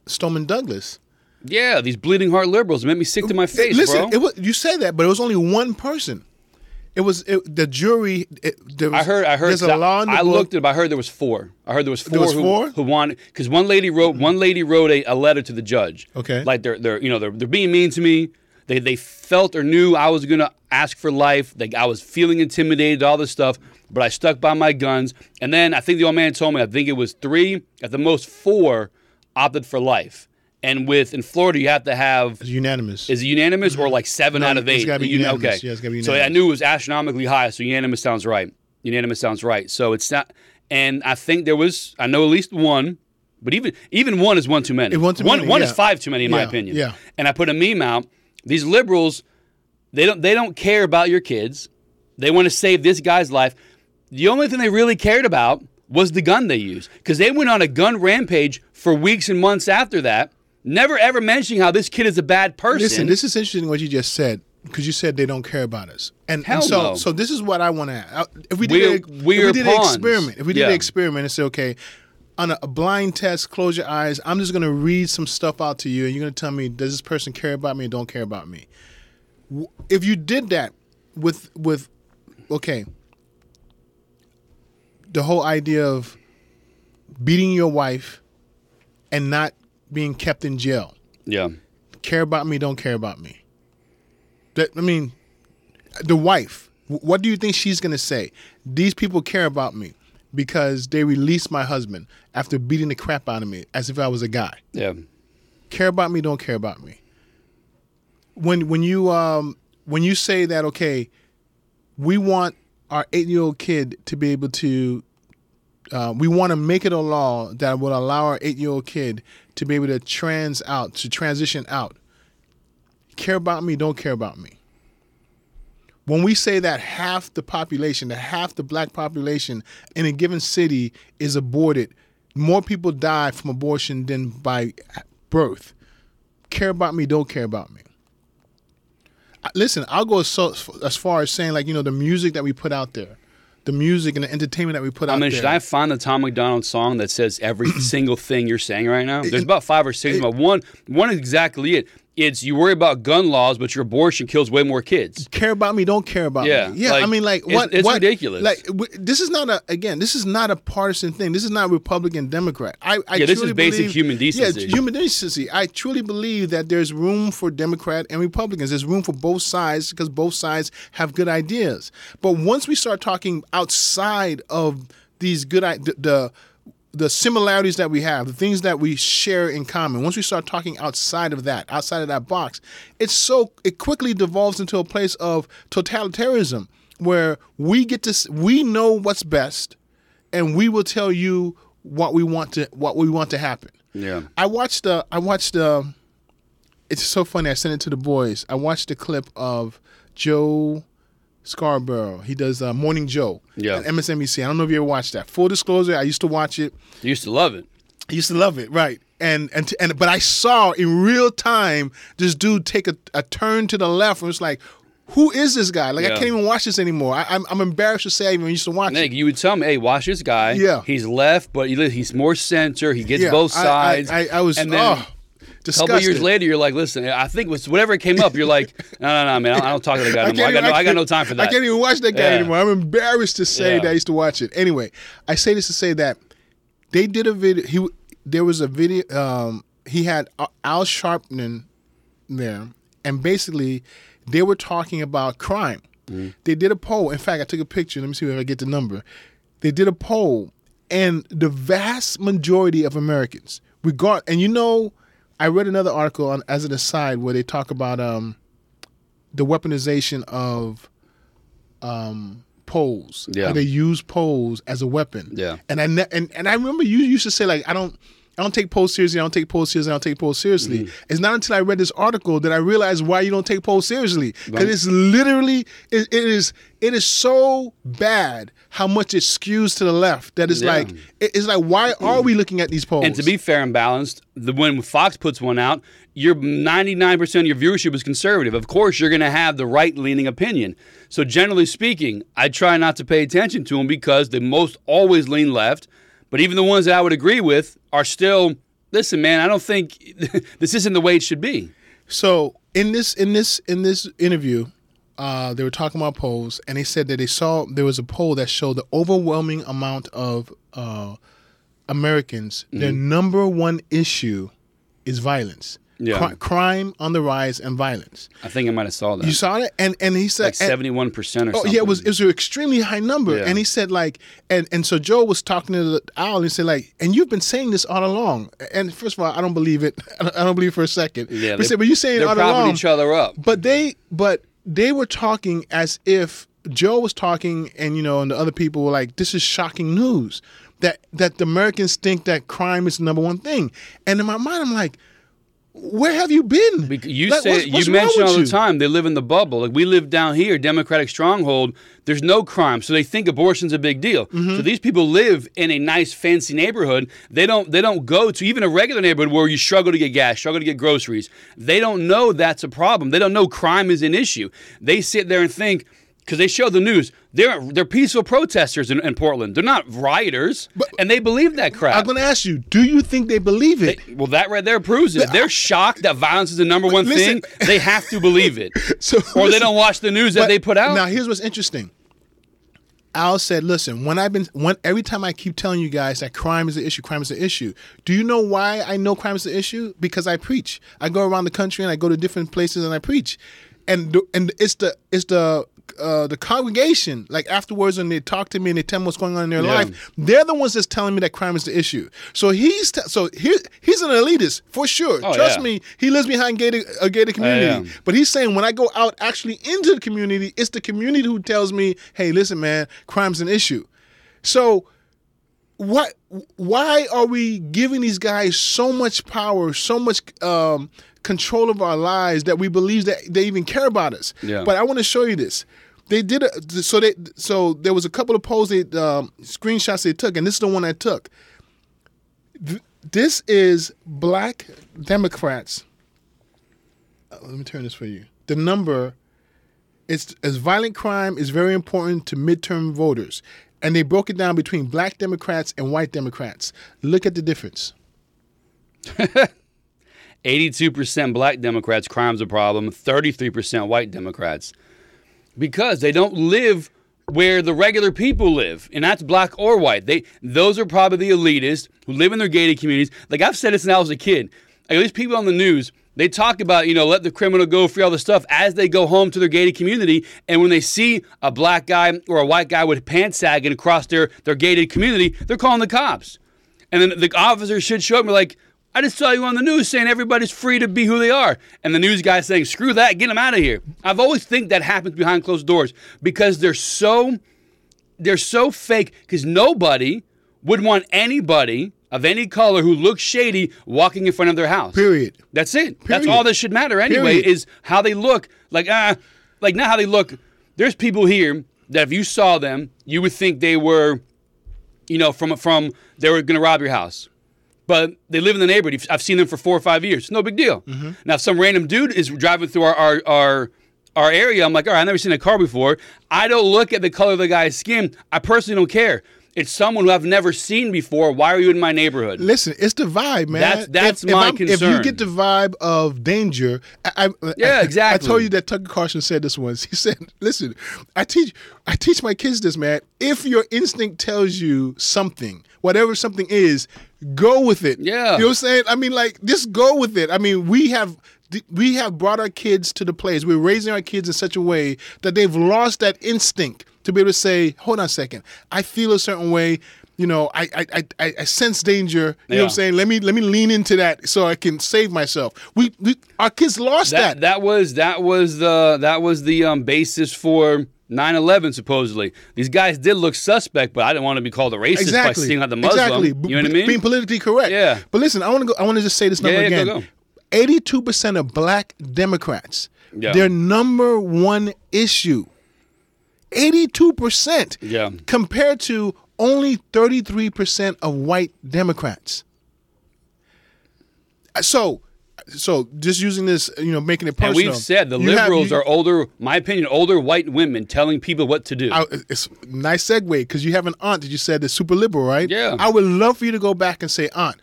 Speaker 2: Stoneman Douglas.
Speaker 1: yeah, these bleeding heart liberals made me sick to my face,
Speaker 2: Listen,
Speaker 1: bro.
Speaker 2: it was, you say that, but it was only one person. It was it, the jury. It, there was,
Speaker 1: I heard. I heard.
Speaker 2: There's a law
Speaker 1: I
Speaker 2: book.
Speaker 1: looked at. it, I heard there was four. I heard there was four.
Speaker 2: There was
Speaker 1: who,
Speaker 2: four?
Speaker 1: who wanted because one lady wrote. Mm-hmm. One lady wrote a, a letter to the judge.
Speaker 2: Okay.
Speaker 1: Like they're they're you know they're they're being mean to me. They they felt or knew I was gonna ask for life. Like I was feeling intimidated. All this stuff. But I stuck by my guns. And then I think the old man told me. I think it was three at the most four opted for life. And with in Florida you have to have
Speaker 2: It's unanimous.
Speaker 1: is it unanimous or like seven
Speaker 2: No,
Speaker 1: out of
Speaker 2: it's
Speaker 1: eight?
Speaker 2: gotta be
Speaker 1: You
Speaker 2: unanimous.
Speaker 1: Okay.
Speaker 2: Yeah, it's gotta be unanimous.
Speaker 1: So I knew it was astronomically high. So unanimous sounds right. Unanimous sounds right. So it's not. And I think there was. I know at least one. But even even one is one too many.
Speaker 2: It one too
Speaker 1: one,
Speaker 2: many,
Speaker 1: one
Speaker 2: yeah.
Speaker 1: is five too many in my opinion.
Speaker 2: yeah.
Speaker 1: And I put a meme out. These liberals, they don't they don't care about your kids. They want to save this guy's life. The only thing they really cared about was the gun they used because they went on a gun rampage for weeks and months after that, never ever mentioning how this kid is a bad person.
Speaker 2: Listen, this is interesting what you just said because you said they don't care about us, and, and so
Speaker 1: no.
Speaker 2: so this is what I want to add. If we did
Speaker 1: We're-
Speaker 2: a,
Speaker 1: we're
Speaker 2: we did an experiment, if we did
Speaker 1: Yeah.
Speaker 2: an experiment and say, okay, on a, a blind test, close your eyes. I'm just going to read some stuff out to you, and you're going to tell me does this person care about me or don't care about me. If you did that with with okay, the whole idea of beating your wife and not being kept in jail
Speaker 1: yeah.
Speaker 2: care about me, don't care about me. That I mean, the wife. What do you think she's gonna say? These people care about me because they released my husband after beating the crap out of me as if I was a guy.
Speaker 1: Yeah.
Speaker 2: Care about me, don't care about me. When when you um when you say that okay, we want our eight year old kid to be able to uh, we want to make it a law that will allow our eight year old kid to be able to trans out, to transition out. Care about me, don't care about me. When we say that half the population, that half the black population in a given city is aborted, more people die from abortion than by birth. Care about me, don't care about me. Listen, I'll go so, as far as saying, like, you know, the music that we put out there, the music and the entertainment that we put out.
Speaker 1: I
Speaker 2: out
Speaker 1: mean,
Speaker 2: there.
Speaker 1: should I find the Tom MacDonald song that says every single thing you're saying right now? There's about five or six, but one one is exactly it. It's you worry about gun laws, but your abortion kills way more kids.
Speaker 2: care about me, don't care about
Speaker 1: Yeah,
Speaker 2: me. Yeah,
Speaker 1: like,
Speaker 2: I mean, like what?
Speaker 1: it's
Speaker 2: what-
Speaker 1: ridiculous.
Speaker 2: Like w- this is not a again. This is not a partisan thing. This is not Republican Democrat. I, I
Speaker 1: Yeah, this is
Speaker 2: truly
Speaker 1: basic
Speaker 2: believe-
Speaker 1: human decency.
Speaker 2: Yeah, human decency. I truly believe that there's room for Democrat and Republicans. There's room for both sides because both sides have good ideas. But once we start talking outside of these good the, the the similarities that we have, the things that we share in common. Once we start talking outside of that, outside of that box, it's so it quickly devolves into a place of totalitarianism where we get to we know what's best, and we will tell you what we want to what we want to happen.
Speaker 1: Yeah.
Speaker 2: I watched the I watched the. It's so funny. I sent it to the boys. I watched the clip of Joe Scarborough. He does uh, Morning Joe
Speaker 1: Yeah.
Speaker 2: MSNBC. I don't know if you ever watched that. Full disclosure, I used to watch it.
Speaker 1: You used to love it.
Speaker 2: I used to love it, right? And and and but I saw in real time this dude take a, a turn to the left, and it's like, who is this guy? Like I can't even watch this anymore. I, I'm I'm embarrassed to say I even used to watch
Speaker 1: Nick,
Speaker 2: it.
Speaker 1: you would tell me, hey, watch this guy.
Speaker 2: Yeah.
Speaker 1: He's left, but he, he's more center. He gets
Speaker 2: Yeah,
Speaker 1: both
Speaker 2: I- I-
Speaker 1: sides.
Speaker 2: I, I, was
Speaker 1: and then
Speaker 2: oh,
Speaker 1: a
Speaker 2: disgusted.
Speaker 1: couple years later, you're like, listen, I think whatever came up, you're like, no, no, no, man, I don't, talk to the guy no more. I got no, I got no time for that.
Speaker 2: I can't even watch that guy
Speaker 1: Yeah.
Speaker 2: anymore. I'm embarrassed to say
Speaker 1: Yeah.
Speaker 2: that I used to watch it. Anyway, I say this to say that they did a video. He there was a video. Um, he had Al Sharpton there, and basically they were talking about crime.
Speaker 1: Mm-hmm.
Speaker 2: They did a poll. In fact, I took a picture. Let me see if I get the number. They did a poll, and the vast majority of Americans regard. And you know, I read another article on as an aside where they talk about um, the weaponization of um, polls.
Speaker 1: Yeah.
Speaker 2: They use polls as a weapon.
Speaker 1: Yeah.
Speaker 2: And I ne- and and I remember you used to say like I don't I don't take polls seriously. I don't take polls seriously. I don't take polls seriously.
Speaker 1: Mm-hmm.
Speaker 2: It's not until I read this article that I realized why you don't take polls seriously. Because it's literally it, it is it is so bad how much it skews to the left that it's
Speaker 1: Yeah.
Speaker 2: like it- it's like why are we looking at these polls?
Speaker 1: And to be fair and balanced, the when Fox puts one out, your 99% of your viewership is conservative. Of course, you're going to have the right-leaning opinion. So generally speaking, I try not to pay attention to them because they most always lean left. But even the ones that I would agree with are still, listen, man, I don't think this isn't the way it should be.
Speaker 2: So in this in this in this interview, uh, they were talking about polls, and they said that they saw there was a poll that showed the overwhelming amount of uh, Americans their
Speaker 1: Mm-hmm.
Speaker 2: number one issue is violence,
Speaker 1: Yeah.
Speaker 2: Cri- crime on the rise, and violence.
Speaker 1: I think I might have saw that.
Speaker 2: You saw that, and and he said
Speaker 1: like 71% or
Speaker 2: Oh
Speaker 1: something.
Speaker 2: yeah, it was it was an extremely high number,
Speaker 1: Yeah.
Speaker 2: and he said like, and and so Joe was talking to the owl and he said like, and you've been saying this all along. And first of all, I don't believe it. I don't, believe it for a second.
Speaker 1: Yeah,
Speaker 2: but he
Speaker 1: they-
Speaker 2: said, but you're saying it
Speaker 1: they're
Speaker 2: all along.
Speaker 1: each other up.
Speaker 2: But they but they were talking as if Joe was talking, and you know, and the other people were like, this is shocking news that that the Americans think that crime is the number one thing. And in my mind, I'm like. Where have you been?
Speaker 1: Bec- You
Speaker 2: Like,
Speaker 1: say you mention all
Speaker 2: you?
Speaker 1: the time they live in the bubble. Like we live down here, Democratic stronghold. There's no crime, so they think abortion's a big deal.
Speaker 2: Mm-hmm.
Speaker 1: So these people live in a nice, fancy neighborhood. They don't they don't go to even a regular neighborhood where you struggle to get gas, struggle to get groceries. They don't know that's a problem. They don't know crime is an issue. They sit there and think because they show the news. They're they're peaceful protesters in, in Portland. They're not rioters, and they believe that crap.
Speaker 2: I'm going to ask you: Do you think they believe it?
Speaker 1: well, that right there proves it. They're shocked that violence is the number one
Speaker 2: Listen-
Speaker 1: thing. They have to believe it.
Speaker 2: So
Speaker 1: or they don't watch the news that
Speaker 2: but
Speaker 1: they put out.
Speaker 2: Now here's what's interesting. Al said, "Listen, when I've been when every time I keep telling you guys that crime is an issue, crime is an issue. Do you know why I know crime is an issue? Because I preach. I go around the country and I go to different places and I preach, and and it's the it's the uh, the congregation like afterwards when they talk to me and they tell me what's going on in their
Speaker 1: Yeah.
Speaker 2: life, they're the ones that's telling me that crime is the issue. So he's t- so here he's an elitist for sure.
Speaker 1: Oh,
Speaker 2: Trust
Speaker 1: yeah.
Speaker 2: me, he lives behind gated, a gated community. But he's saying when I go out actually into the community, it's the community who tells me, "Hey, listen, man, crime's an issue." So, what? Why are we giving these guys so much power, so much um, control of our lives that we believe that they even care about us?
Speaker 1: Yeah.
Speaker 2: But I want to show you this. They did a, so they so there was a couple of polls they um, screenshots they took, and this is the one I took. Th- This is black Democrats uh, let me turn this for you. The number it's as violent crime is very important to midterm voters. And they broke it down between black Democrats and white Democrats. Look at the difference.
Speaker 1: 82% black Democrats, crime's a problem. 33% white Democrats. Because they don't live where the regular people live, and that's black or white. They those are probably the elitists who live in their gated communities. Like I've said it since I was a kid. Like these people on the news, they talk about, you know, let the criminal go free all this stuff as they go home to their gated community. And when they see a black guy or a white guy with pants sagging across their, their gated community, they're calling the cops. And then the officer should show up and be like, I just saw you on the news saying everybody's free to be who they are. And the news guy saying, screw that, get them out of here. I've always think that happens behind closed doors because they're so they're so fake because nobody would want anybody of any color who looks shady walking in front of their house.
Speaker 2: Period.
Speaker 1: That's it. That's all that should matter anyway
Speaker 2: Period.
Speaker 1: is how they look. Like ah, like not how they look. There's people here that if you saw them, you would think they were, you know, from from they were to rob your house. But they live in the neighborhood. I've seen them for four or five years. No big deal.
Speaker 2: Mm-hmm.
Speaker 1: Now, if some random dude is driving through our, our our our area, I'm like, all right, I've never seen a car before. I don't look at the color of the guy's skin. I personally don't care. It's someone who I've never seen before. Why are you in my neighborhood?
Speaker 2: Listen, it's the vibe, man.
Speaker 1: That's- that's
Speaker 2: if, if
Speaker 1: my
Speaker 2: I'm- If you get the vibe of danger, I, I,
Speaker 1: Yeah,
Speaker 2: I-
Speaker 1: exactly.
Speaker 2: I told you that Tucker Carlson said this once. He said, "Listen, I teach, I teach my kids this, man. If your instinct tells you something, whatever something is, go with it.
Speaker 1: Yeah.
Speaker 2: you know what I'm saying. I mean, like, just go with it. I mean, we have." We have brought our kids to the place. We're raising our kids in such a way that they've lost that instinct to be able to say, "Hold on a second, I feel a certain way." you know, I I, I, I sense danger. You know what I'm saying? Let me let me lean into that so I can save myself. We, we our kids lost
Speaker 1: that
Speaker 2: that.
Speaker 1: that was that was the that was the um, basis for 9/11 supposedly. These guys did look suspect, but I didn't want to be called a racist by
Speaker 2: exactly.
Speaker 1: seeing out the Muslim.
Speaker 2: Exactly.
Speaker 1: You know what I mean?
Speaker 2: Being politically correct.
Speaker 1: Yeah.
Speaker 2: But listen, I want to go. I want to just say this number
Speaker 1: Yeah, yeah,
Speaker 2: again.
Speaker 1: go, go.
Speaker 2: Eighty-two percent of Black Democrats,
Speaker 1: Yeah.
Speaker 2: their number one issue, eighty-two percent,
Speaker 1: Yeah.
Speaker 2: compared to only thirty-three percent of white Democrats. Uh, So, so just using this, you know, making it
Speaker 1: and
Speaker 2: personal.
Speaker 1: we've said the
Speaker 2: you have-
Speaker 1: liberals
Speaker 2: you-
Speaker 1: are older, my opinion, older white women telling people what to do.
Speaker 2: I, it's a nice segue because you have an aunt that you said is super liberal, right?
Speaker 1: Yeah.
Speaker 2: I would love for you to go back and say, Aunt,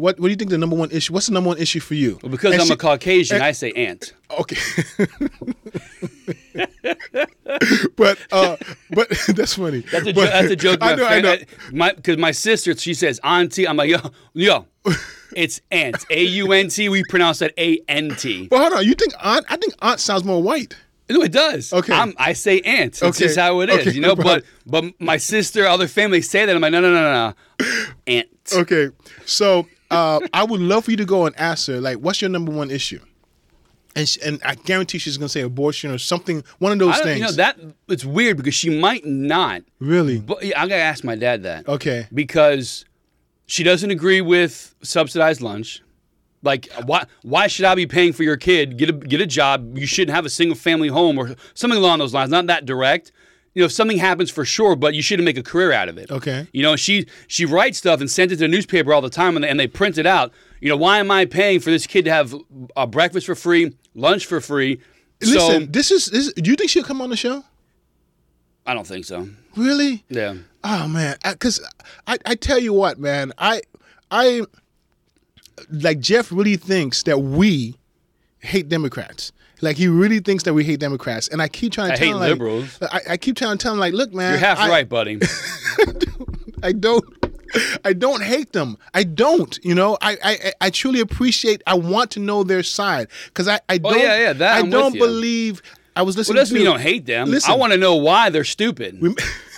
Speaker 2: what what do you think the number one issue? What's the number one issue for you?
Speaker 1: Well, because
Speaker 2: And
Speaker 1: I'm
Speaker 2: she-
Speaker 1: a Caucasian,
Speaker 2: and-
Speaker 1: I say aunt.
Speaker 2: Okay. but uh, but that's funny.
Speaker 1: That's a,
Speaker 2: But-
Speaker 1: jo- that's a joke.
Speaker 2: I know. I know.
Speaker 1: Because my, sister, she says auntie. I'm like, yo, yo, it's aunt. A U N T. We pronounce that A N T.
Speaker 2: But hold on. You think aunt? I think aunt sounds more white.
Speaker 1: No, it does.
Speaker 2: Okay.
Speaker 1: I'm, I say aunt. It's
Speaker 2: Okay.
Speaker 1: just how it is,
Speaker 2: Okay,
Speaker 1: you know. But but my sister, other family say that. I'm like, no, no, no, no, no, aunt.
Speaker 2: Okay. So uh, I would love for you to go and ask her, like, what's your number one issue? And sh and I guarantee she's gonna say abortion or something. One of those things.
Speaker 1: you know that it's weird because she might not.
Speaker 2: really.
Speaker 1: But yeah, I gotta ask my dad that.
Speaker 2: Okay.
Speaker 1: Because she doesn't agree with subsidized lunch. Like why why should I be paying for your kid? Get a get a job. You shouldn't have a single family home or something along those lines. Not that direct. You know, if something happens for sure, but you shouldn't make a career out of it.
Speaker 2: Okay.
Speaker 1: You know, she she writes stuff and sends it to the newspaper all the time, and they, and they print it out. You know, why am I paying for this kid to have uh, breakfast for free, lunch for free?
Speaker 2: Listen,
Speaker 1: so
Speaker 2: this is this. Do you think she'll come on the show?
Speaker 1: I don't think so.
Speaker 2: Really?
Speaker 1: Yeah.
Speaker 2: Oh man, because I, I tell you what, man, I I like Jeff really thinks that we hate Democrats. Like he really thinks that we hate Democrats, and I keep trying to
Speaker 1: I
Speaker 2: tell
Speaker 1: hate
Speaker 2: him, like. I, I keep trying to tell him, like, look, man,
Speaker 1: You're half
Speaker 2: I,
Speaker 1: right, buddy.
Speaker 2: I don't. I don't hate them. I don't. You know, I I, I truly appreciate. I want to know their side because I I don't.
Speaker 1: Oh, yeah, yeah, that
Speaker 2: I
Speaker 1: I'm with
Speaker 2: don't believe. I was listening.
Speaker 1: it doesn't
Speaker 2: to,
Speaker 1: mean you don't hate them.
Speaker 2: Listen,
Speaker 1: I want to know why they're stupid.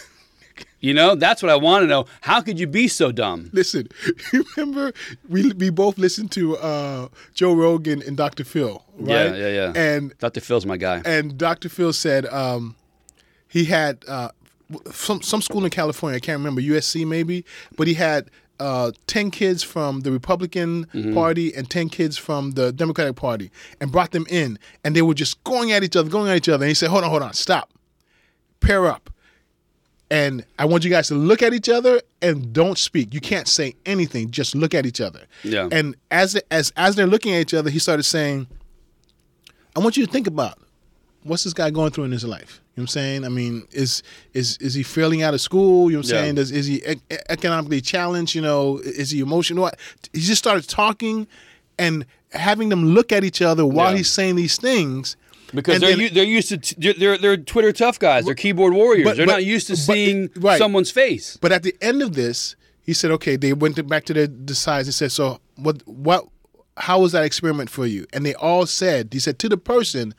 Speaker 1: you know, that's what I want to know. How could you be so dumb?
Speaker 2: Listen, remember we we both listened to uh, Joe Rogan and Dr. Phil, right?
Speaker 1: Yeah, yeah, yeah.
Speaker 2: And
Speaker 1: Dr. Phil's my guy.
Speaker 2: and Dr. Phil said um, he had uh, some some school in California. I can't remember USC maybe, but he had. Uh, 10 kids from the Republican
Speaker 1: Mm-hmm.
Speaker 2: Party and 10 kids from the Democratic Party and brought them in and they were just going at each other, going at each other. And he said, Hold on, hold on, stop. Pair up. And I want you guys to look at each other and don't speak. You can't say anything. Just look at each other.
Speaker 1: Yeah.
Speaker 2: And as as as they're looking at each other, he started saying, "I want you to think about what's this guy going through in his life. You know what I'm saying? I mean, is is is he failing out of school? You know what I'm
Speaker 1: Yeah.
Speaker 2: saying? Does is he e- economically challenged? You know, is he emotional? He just started talking and having them look at each other while
Speaker 1: Yeah.
Speaker 2: he's saying these things.
Speaker 1: Because
Speaker 2: And
Speaker 1: they're
Speaker 2: then-
Speaker 1: they're used to t- they're they're Twitter tough guys. They're keyboard warriors.
Speaker 2: But-
Speaker 1: they're
Speaker 2: but-
Speaker 1: not used to
Speaker 2: but-
Speaker 1: seeing
Speaker 2: right.
Speaker 1: someone's face.
Speaker 2: But at the end of this, he said, "Okay." They went to- back to their decides and said, "So what? What? How was that experiment for you?" And they all said, "He said to the person."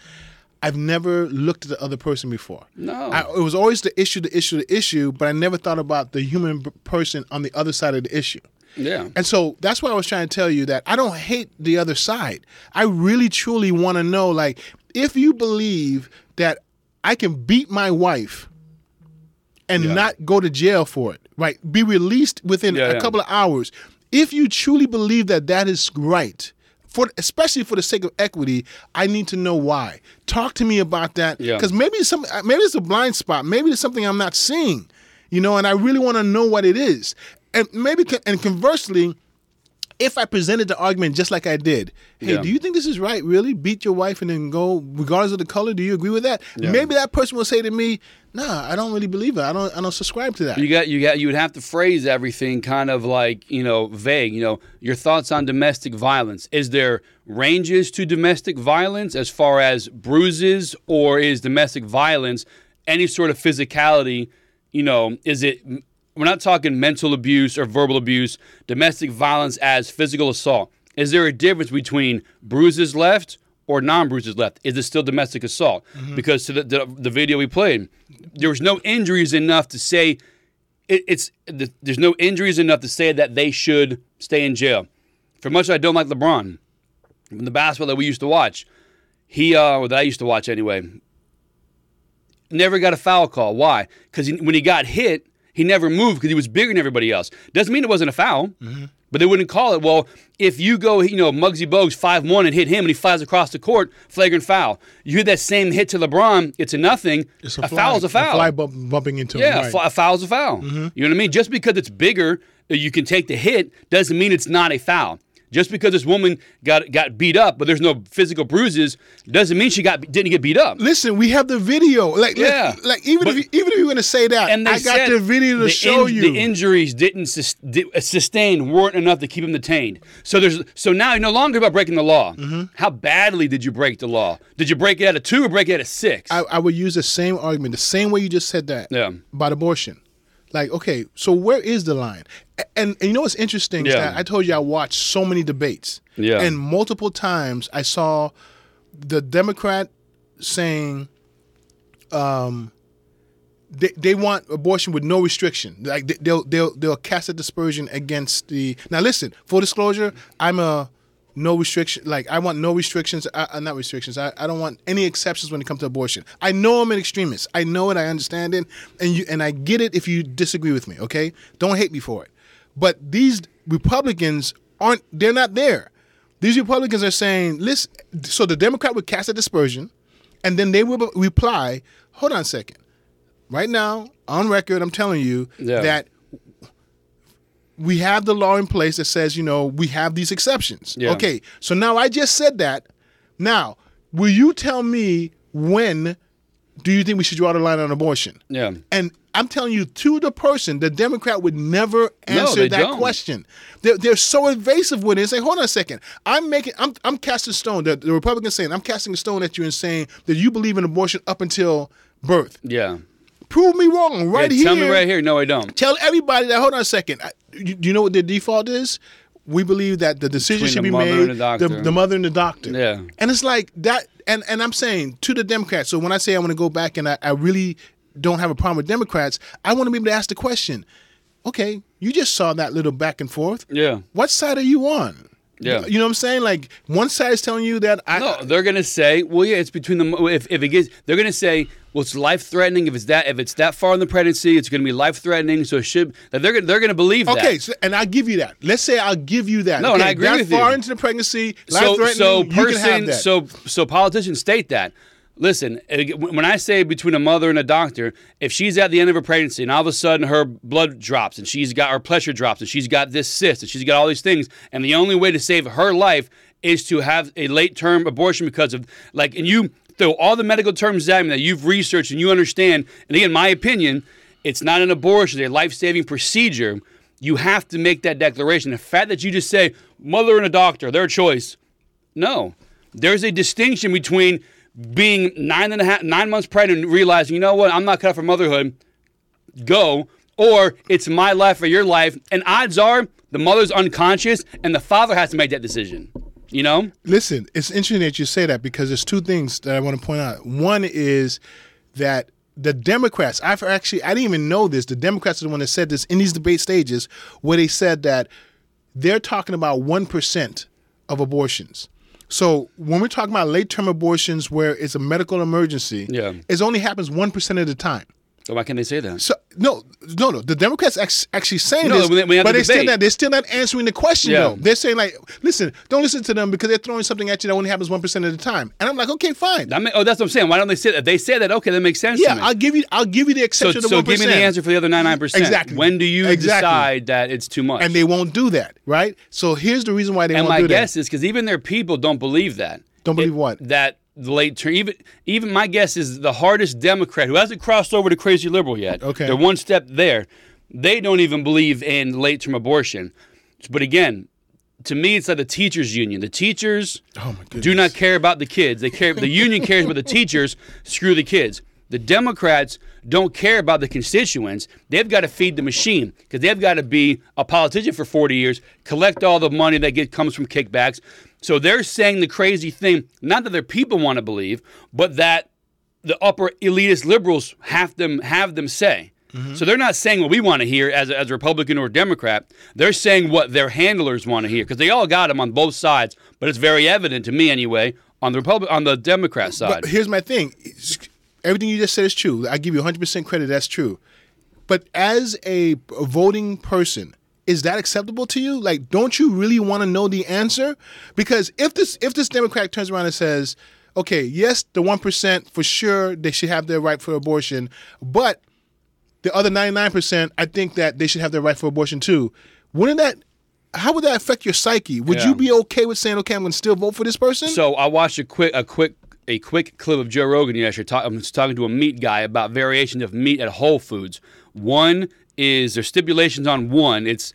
Speaker 2: I've never looked at the other person before.
Speaker 1: No.
Speaker 2: I, it was always the issue, the issue, the issue, but I never thought about the human b- person on the other side of the issue.
Speaker 1: Yeah.
Speaker 2: And so that's why I was trying to tell you that I don't hate the other side. I really truly want to know like if you believe that I can beat my wife and
Speaker 1: Yeah.
Speaker 2: not go to jail for it, right? Be released within
Speaker 1: Yeah,
Speaker 2: a
Speaker 1: yeah.
Speaker 2: couple of hours. If you truly believe that that is right, for especially for the sake of equity, I need to know why. Talk to me about that
Speaker 1: Yeah.
Speaker 2: because maybe it's some maybe it's a blind spot. Maybe it's something I'm not seeing, you know, and I really want to know what it is. And maybe and conversely, if I presented the argument just like I did, hey,
Speaker 1: Yeah.
Speaker 2: do you think this is right? Really, beat your wife and then go, regardless of the color. Do you agree with that?
Speaker 1: Yeah.
Speaker 2: Maybe that person will say to me, Nah, I don't really believe it. I don't. I don't subscribe to that.
Speaker 1: You got you got you would have to phrase everything kind of like, you know, vague, you know, your thoughts on domestic violence. Is there ranges to domestic violence as far as bruises or is domestic violence any sort of physicality, you know, is it we're not talking mental abuse or verbal abuse, domestic violence as physical assault. Is there a difference between bruises left or non-bruises left? Is it still domestic assault? Because to the, the the video we played, there was no injuries enough to say it, it's th- there's no injuries enough to say that they should stay in jail. For much I don't like LeBron, from the basketball that we used to watch, he uh, or that I used to watch anyway, never got a foul call. Why? Because when he got hit, he never moved because he was bigger than everybody else. Doesn't mean it wasn't a foul, but they wouldn't call it. Well, if you go, you know, Muggsy Bogues five one and hit him, and he flies across the court, flagrant foul. You hit that same hit to LeBron, it's a nothing.
Speaker 2: It's
Speaker 1: a,
Speaker 2: fly,
Speaker 1: foul is a foul.
Speaker 2: fly bump, bumping into
Speaker 1: Yeah,
Speaker 2: him.
Speaker 1: a, fl- a foul's a foul. You know what I mean? Just because it's bigger, uh, you can take the hit, doesn't mean it's not a foul. Just because this woman got got beat up, but there's no physical bruises, doesn't mean she got didn't get beat up.
Speaker 2: Listen, we have the video. Like, like-
Speaker 1: Yeah.
Speaker 2: like, even
Speaker 1: But-
Speaker 2: if you, even if you're gonna say that,
Speaker 1: And
Speaker 2: I got the video to
Speaker 1: the
Speaker 2: show
Speaker 1: in-
Speaker 2: you.
Speaker 1: the injuries didn't sus- di- uh, sustain weren't enough to keep him detained. So there's so now you're no longer about breaking the law.
Speaker 2: Mm-hmm.
Speaker 1: How badly did you break the law? Did you break it at a two or break it at a six?
Speaker 2: I, I would use the same argument, the same way you just said that
Speaker 1: Yeah.
Speaker 2: about abortion. Like, okay, so where is the line? And, and you know what's interesting
Speaker 1: Yeah.
Speaker 2: I told you I watched so many debates.
Speaker 1: Yeah.
Speaker 2: And multiple times I saw the Democrat saying um they, they want abortion with no restriction. Like they- they'll they'll they'll cast a dispersion against the. Now listen, full disclosure, I'm a no restriction. Like I want no restrictions. Uh, uh, not restrictions. I, I don't want any exceptions when it comes to abortion. I know I'm an extremist. I know it. I understand it, and you and I get it. If you disagree with me, okay, don't hate me for it. But these Republicans aren't. They're not there. These Republicans are saying, listen. So the Democrat would cast a dispersion, and then they will reply. Hold on a second right now on record i'm telling you
Speaker 1: Yeah.
Speaker 2: that we have the law in place that says you know we have these exceptions
Speaker 1: Yeah.
Speaker 2: okay so now i just said that now will you tell me when do you think we should draw the line on abortion
Speaker 1: yeah.
Speaker 2: and i'm telling you to the person the democrat would never answer
Speaker 1: they
Speaker 2: that
Speaker 1: don't.
Speaker 2: question they're, they're so evasive with it and say hold on a second i'm making i'm, I'm casting stone the, the republicans saying i'm casting a stone at you and saying that you believe in abortion up until birth
Speaker 1: Yeah.
Speaker 2: Prove me wrong right
Speaker 1: Yeah,
Speaker 2: here.
Speaker 1: Tell me right here. No, I don't.
Speaker 2: Tell everybody that. Hold on a second. I- You, you know what their default is? We believe that the decision
Speaker 1: Between
Speaker 2: should
Speaker 1: the
Speaker 2: be
Speaker 1: mother
Speaker 2: made
Speaker 1: and the doctor.
Speaker 2: the mother and the doctor.
Speaker 1: Yeah.
Speaker 2: and it's like that. And and I'm saying to the Democrats. So when I say I want to go back and I, I really don't have a problem with Democrats, I want to be able to ask the question. Okay, you just saw that little back and forth.
Speaker 1: Yeah.
Speaker 2: What side are you on?
Speaker 1: Yeah.
Speaker 2: You know what I'm saying? Like one side is telling you that I
Speaker 1: No, they're gonna say, well, yeah, it's between the if, if it gets, they're gonna say, well, it's life threatening. If it's that if it's that far in the pregnancy, it's gonna be life threatening. So it should they're they're gonna believe that.
Speaker 2: Okay, so, and I'll give you that. Let's say I'll give you that.
Speaker 1: No, and
Speaker 2: okay,
Speaker 1: I agree
Speaker 2: that
Speaker 1: with
Speaker 2: far
Speaker 1: you.
Speaker 2: into the pregnancy,
Speaker 1: so
Speaker 2: life-threatening,
Speaker 1: so
Speaker 2: you can have
Speaker 1: person
Speaker 2: that.
Speaker 1: so so politicians state that listen eh, when i say between a mother and a doctor if she's at the end of her pregnancy and all of a sudden her blood drops and she's got her pressure drops and she's got this cyst and she's got all these things and the only way to save her life is to have a late term abortion because of like and you throw all the medical terms at that you've researched and you understand and again my opinion it's not an abortion it's a life-saving procedure. You have to make that declaration. The fact that you just say mother and a doctor their choice. No, there's a distinction between being nine and a half, nine months pregnant, and realizing, you know what, I'm not cut out for motherhood. Go, or it's my life or your life, and odds are the mother's unconscious, and the father has to make that decision. You know?
Speaker 2: Listen, it's interesting that you say that because there's two things that I want to point out. One is that the Democrats, I've actually, I didn't even know this. The Democrats are the one that said this in these debate stages where they said that they're talking about 1% of abortions. So when we're talking about late term abortions where it's a medical emergency,
Speaker 1: Yeah.
Speaker 2: it only happens 1% of the time.
Speaker 1: So why can't they say that?
Speaker 2: So no, no, no. The Democrats actually saying
Speaker 1: No,
Speaker 2: this,
Speaker 1: we- we
Speaker 2: but they still not. They're still not answering the question
Speaker 1: Yeah.
Speaker 2: though. They're saying like, listen, don't listen to them because they're throwing something at you that only happens one percent of the time. And I'm like, okay, fine.
Speaker 1: I mean, oh, that's what I'm saying. Why don't they say that? They say that, okay, that makes sense
Speaker 2: yeah,
Speaker 1: to me.
Speaker 2: I'll give you, I'll give you the
Speaker 1: so
Speaker 2: exception
Speaker 1: so
Speaker 2: one
Speaker 1: give me the answer for the other 99%.
Speaker 2: Exactly.
Speaker 1: When do you
Speaker 2: Exactly.
Speaker 1: decide that it's too much?
Speaker 2: And they won't do that, right? So here's the reason why they
Speaker 1: And
Speaker 2: won't do that.
Speaker 1: And my guess is because even their people don't believe that.
Speaker 2: Don't believe
Speaker 1: It-
Speaker 2: what?
Speaker 1: That the late term. Even even my guess is the hardest Democrat who hasn't crossed over to crazy liberal yet.
Speaker 2: Okay.
Speaker 1: they're one step there. They don't even believe in late term abortion. But again, to me, it's like the teachers' union. The teachers
Speaker 2: Oh my
Speaker 1: do not care about the kids. They care. The union cares about the teachers. Screw the kids. The Democrats don't care about the constituents. They've got to feed the machine because they've got to be a politician for 40 years, collect all the money that get, comes from kickbacks. So they're saying the crazy thing, not that their people want to believe, but that the upper elitist liberals have them have them say. Mm-hmm. So they're not saying what we want to hear as a, as a Republican or Democrat. They're saying what their handlers want to hear because they all got them on both sides. But it's very evident to me anyway on the Republic on the Democrat side.
Speaker 2: But here's my thing. Everything you just said is true. I give you 100% credit. That's true. But as a voting person, is that acceptable to you? Like, don't you really want to know the answer? Because if this if this Democrat turns around and says, "Okay, yes, the one percent for sure they should have their right for abortion, but the other ninety nine percent, I think that they should have their right for abortion too," wouldn't that? How would that affect your psyche? Would
Speaker 1: Yeah.
Speaker 2: you be okay with saying, "Okay, I'm going to still vote for this person"?
Speaker 1: So I watched a quick a quick a quick clip of Joe Rogan yesterday. Talk, I'm talking to a meat guy about variations of meat at Whole Foods. One is there's stipulations on one. It's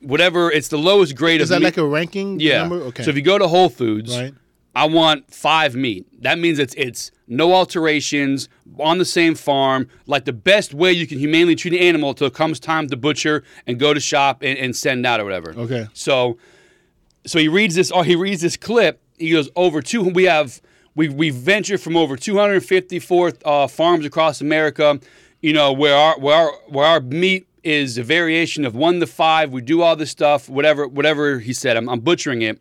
Speaker 1: whatever. It's the lowest grade
Speaker 2: is
Speaker 1: of
Speaker 2: that
Speaker 1: meat.
Speaker 2: like a ranking
Speaker 1: yeah.
Speaker 2: number? Okay.
Speaker 1: So if you go to Whole Foods,
Speaker 2: Right.
Speaker 1: I want five meat. That means it's it's no alterations on the same farm, like the best way you can humanely treat an animal until it comes time to butcher and go to shop and, and send out or whatever.
Speaker 2: Okay.
Speaker 1: So so he reads this or he reads this clip he goes over two we have we we venture from over 254 uh, farms across america you know where our where our where our meat is a variation of one to five we do all this stuff whatever whatever he said i'm, I'm butchering it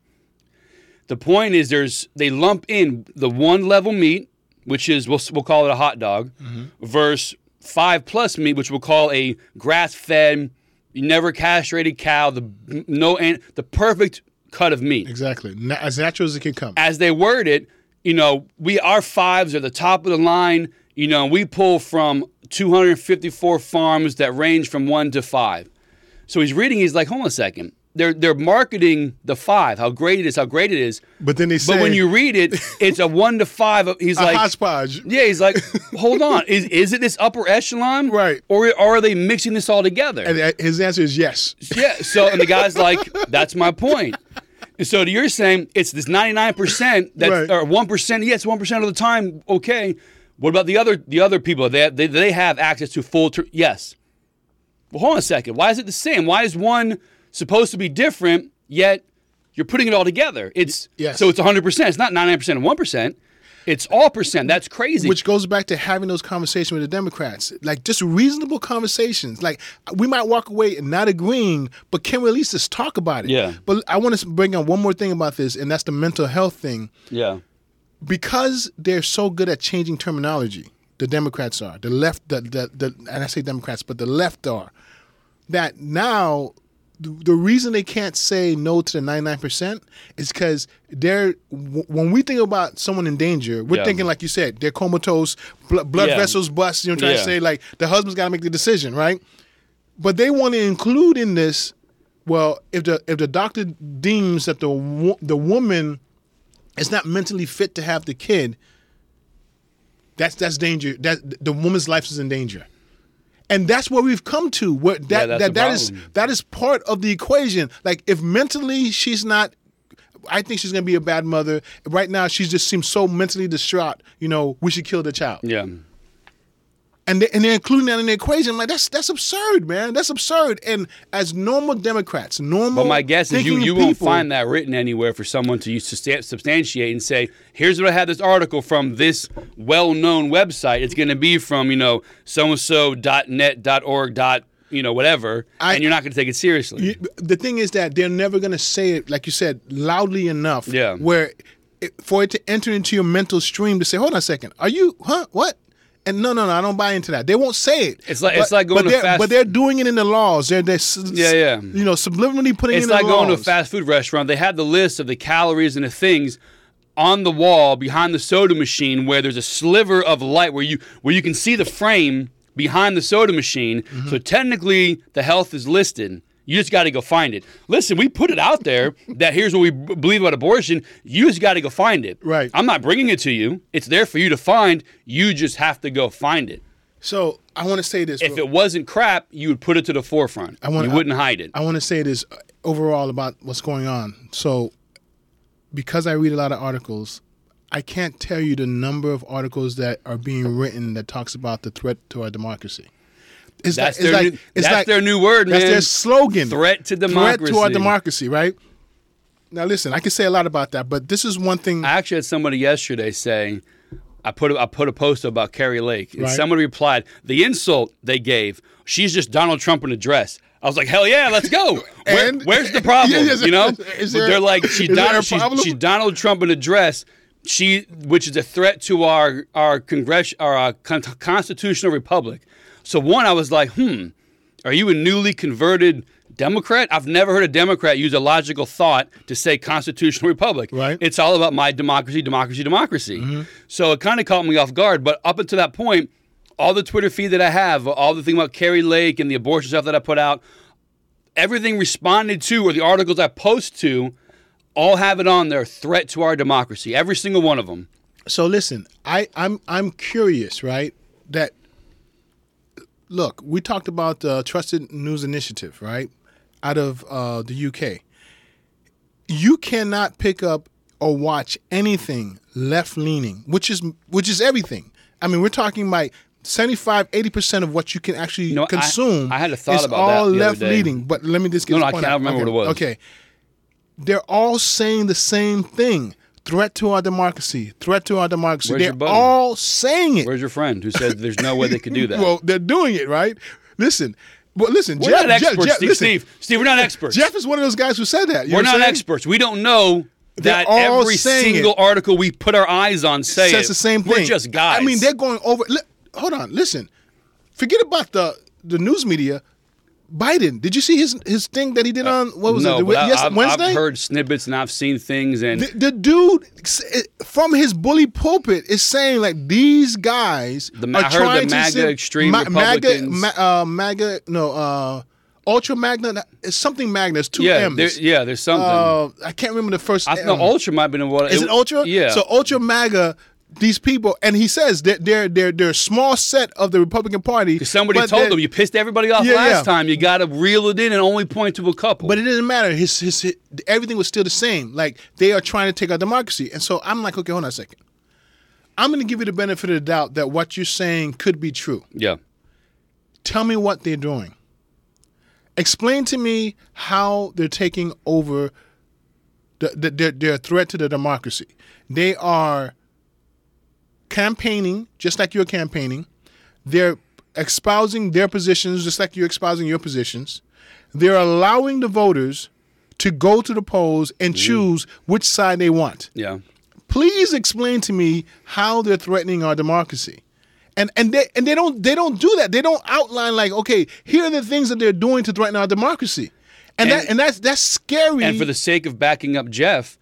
Speaker 1: the point is there's they lump in the one level meat which is we'll, we'll call it a hot dog mm-hmm. versus five plus meat which we'll call a grass fed never castrated cow the no and the perfect cut of meat
Speaker 2: Exactly. As natural as it can come.
Speaker 1: as they word it, you know, we our fives are the top of the line. You know, we pull from 254 farms that range from one to five. So he's reading. He's like, hold on a second. They're they're marketing the five, how great it is, how great it is.
Speaker 2: But then they say
Speaker 1: But when you read it, it's a one to five. He's
Speaker 2: a
Speaker 1: like,
Speaker 2: hodgepodge.
Speaker 1: yeah, he's like, hold on, is is it this upper echelon,
Speaker 2: Right.
Speaker 1: Or, or are they mixing this all together?
Speaker 2: And his answer is yes.
Speaker 1: Yeah. So and the guy's like, that's my point. And so you're saying it's this 99% that
Speaker 2: Right.
Speaker 1: or 1%, yes, 1% of the time, okay. What about the other the other people? They they, they have access to full ter- yes. Well, hold on a second. Why is it the same? Why is one supposed to be different yet you're putting it all together? It's
Speaker 2: Yes.
Speaker 1: so it's 100%. It's not 99% and 1%. It's all percent. That's crazy.
Speaker 2: Which goes back to having those conversations with the Democrats, like just reasonable conversations. Like we might walk away and not agreeing, but can we at least just talk about it?
Speaker 1: Yeah.
Speaker 2: But I want to bring on one more thing about this, and that's the mental health thing.
Speaker 1: yeah.
Speaker 2: Because they're so good at changing terminology, the Democrats are the left, the the, the and I say Democrats, but the left are. That now the the reason they can't say no to the 99% is because they're w- when we think about someone in danger we're
Speaker 1: Yeah.
Speaker 2: thinking like you said they're comatose bl- blood
Speaker 1: Yeah.
Speaker 2: vessels bust you know trying
Speaker 1: Yeah.
Speaker 2: to say like the husband's got to make the decision right but they want to include in this well if the if the doctor deems that the the woman is not mentally fit to have the kid that's that's danger that the woman's life is in danger and that's where we've come to. Where that
Speaker 1: Yeah,
Speaker 2: that, that is that is part of the equation. Like if mentally she's not, I think she's gonna be a bad mother. Right now she just seems so mentally distraught. You know, we should kill the child.
Speaker 1: Yeah.
Speaker 2: And they, and they're including that in the equation. I'm like that's that's absurd, man. That's absurd. And as normal Democrats, normal.
Speaker 1: But my guess is you, you won't find that written anywhere for someone to use to sta- substantiate and say, here's what I had this article from this well-known website. It's going to be from, you know, so-and-so dot net dot org dot, you know, whatever.
Speaker 2: I-
Speaker 1: and you're not going to take it seriously.
Speaker 2: You- the thing is that they're never going to say it, like you said, loudly enough.
Speaker 1: Yeah.
Speaker 2: Where it, for it to enter into your mental stream to say, hold on a second, are you, huh, what? And no, no, no, I don't buy into that. They won't say it.
Speaker 1: It's like- it's like going
Speaker 2: but
Speaker 1: to
Speaker 2: they're,
Speaker 1: fast-
Speaker 2: But they're doing it in the laws. They're, they're
Speaker 1: Yeah, yeah.
Speaker 2: You know, subliminally putting
Speaker 1: it's
Speaker 2: it in
Speaker 1: like going to a fast food restaurant. They have the list of the calories and the things on the wall behind the soda machine where there's a sliver of light where you where you can see the frame behind the soda machine.
Speaker 2: Mm-hmm.
Speaker 1: So technically the health is listed. You just got to go find it. Listen, we put it out there that here's what we b- believe about abortion. You just got to go find it.
Speaker 2: Right.
Speaker 1: I'm not bringing it to you. It's there for you to find. You just have to go find it.
Speaker 2: So I want to say this.
Speaker 1: If
Speaker 2: real-
Speaker 1: it wasn't crap, you would put it to the forefront.
Speaker 2: I wanna-
Speaker 1: you wouldn't hide it.
Speaker 2: I want to say this uh, overall about what's going on. So, because I read a lot of articles, I can't tell you the number of articles that are being written that talks about the threat to our democracy. It's
Speaker 1: That's
Speaker 2: like,
Speaker 1: their new- that's
Speaker 2: like-
Speaker 1: their new word, man.
Speaker 2: That's
Speaker 1: man.
Speaker 2: their slogan.
Speaker 1: Threat to democracy.
Speaker 2: Threat to our
Speaker 1: democracy.
Speaker 2: right? Now, listen, I can say a lot about that, but this is one thing.
Speaker 1: I actually had somebody yesterday say, I put a, I put a post about Kari Lake, and
Speaker 2: Right.
Speaker 1: someone replied, "The insult they gave, she's just Donald Trump in a dress." I was like, "Hell yeah, let's go." Where,
Speaker 2: And-
Speaker 1: where's the problem?
Speaker 2: Yeah,
Speaker 1: you know,
Speaker 2: is there-
Speaker 1: they're like,
Speaker 2: is a
Speaker 1: Donald, she's, she's Donald Trump in a dress. She, which is a threat to our our congress, our uh, con- constitutional republic. So one, I was like, hmm, are you a newly converted Democrat? I've never heard a Democrat use a logical thought to say constitutional republic.
Speaker 2: Right.
Speaker 1: It's all about my democracy, democracy, democracy. So it kind of caught me off guard. But up until that point, all the Twitter feed that I have, all the thing about Kari Lake and the abortion stuff that I put out, everything responded to or the articles I post to, all have it on there. Threat to our democracy. Every single one of them.
Speaker 2: So listen, I I'm I'm curious, right? That look, we talked about the Trusted News Initiative, right? Out of uh, the UK. You cannot pick up or watch anything left leaning, which is which is everything. I mean, we're talking like 75, 80% of what you can actually
Speaker 1: know,
Speaker 2: consume
Speaker 1: I had a thought
Speaker 2: is
Speaker 1: about
Speaker 2: all left leaning, But let me just get
Speaker 1: No, no, I can't
Speaker 2: out.
Speaker 1: remember
Speaker 2: okay.
Speaker 1: what it was.
Speaker 2: Okay they're all saying the same thing. Threat to our democracy. Threat to our democracy.
Speaker 1: Where's
Speaker 2: they're all saying it.
Speaker 1: Where's your friend who said there's no way they could do that?
Speaker 2: Well, they're doing it, right? Listen. Well, listen,
Speaker 1: we're
Speaker 2: Jeff,
Speaker 1: not
Speaker 2: Jeff-
Speaker 1: experts,
Speaker 2: Jeff-
Speaker 1: Steve,
Speaker 2: listen,
Speaker 1: Steve. Steve, we're not experts.
Speaker 2: Jeff is one of those guys who said that. You
Speaker 1: we're not experts. We don't know
Speaker 2: They're
Speaker 1: that every single
Speaker 2: it.
Speaker 1: article we put our eyes on say
Speaker 2: Says
Speaker 1: it.
Speaker 2: the same thing.
Speaker 1: We're just guys.
Speaker 2: I mean, they're going over. Li- hold on, listen. Forget about the the news media. Biden, did you see his his thing that he did on what was
Speaker 1: no,
Speaker 2: it? yes,
Speaker 1: I've,
Speaker 2: Wednesday.
Speaker 1: I've heard snippets and I've seen things, and
Speaker 2: the, the dude from his bully pulpit is saying like these guys
Speaker 1: The ma-
Speaker 2: are
Speaker 1: I heard the
Speaker 2: trying to
Speaker 1: MAGA
Speaker 2: send-
Speaker 1: extreme
Speaker 2: MAGA,
Speaker 1: Republicans-
Speaker 2: ma- uh, MAGA, no, uh, ultra magna. It's something magna. It's two
Speaker 1: yeah,
Speaker 2: M's.
Speaker 1: there, yeah, there's something.
Speaker 2: Uh, I can't remember the first.
Speaker 1: I
Speaker 2: M.
Speaker 1: know Ultra might have been what
Speaker 2: Is it Ultra?
Speaker 1: Yeah.
Speaker 2: So Ultra MAGA, these people, and he says that they're they're they're a small set of the Republican Party.
Speaker 1: Somebody told them you pissed everybody off
Speaker 2: Yeah,
Speaker 1: last
Speaker 2: yeah.
Speaker 1: time. You got to reel it in and only point to a couple.
Speaker 2: But it didn't matter. His, his his everything was still the same. Like they are trying to take our democracy, and so I'm like, okay, hold on a second. I'm going to give you the benefit of the doubt that what you're saying could be true.
Speaker 1: yeah,
Speaker 2: Tell me what they're doing. Explain to me how they're taking over the, the, their, their threat to the democracy. They are campaigning just like you're campaigning. They're espousing their positions just like you're espousing your positions. They're allowing the voters to go to the polls and mm. choose which side they want
Speaker 1: yeah.
Speaker 2: please explain to me how they're threatening our democracy and and they and they don't they don't do that they don't outline like okay here are the things that they're doing to threaten our democracy and,
Speaker 1: And-
Speaker 2: that and that's that's scary
Speaker 1: And for the sake of backing up Jeff,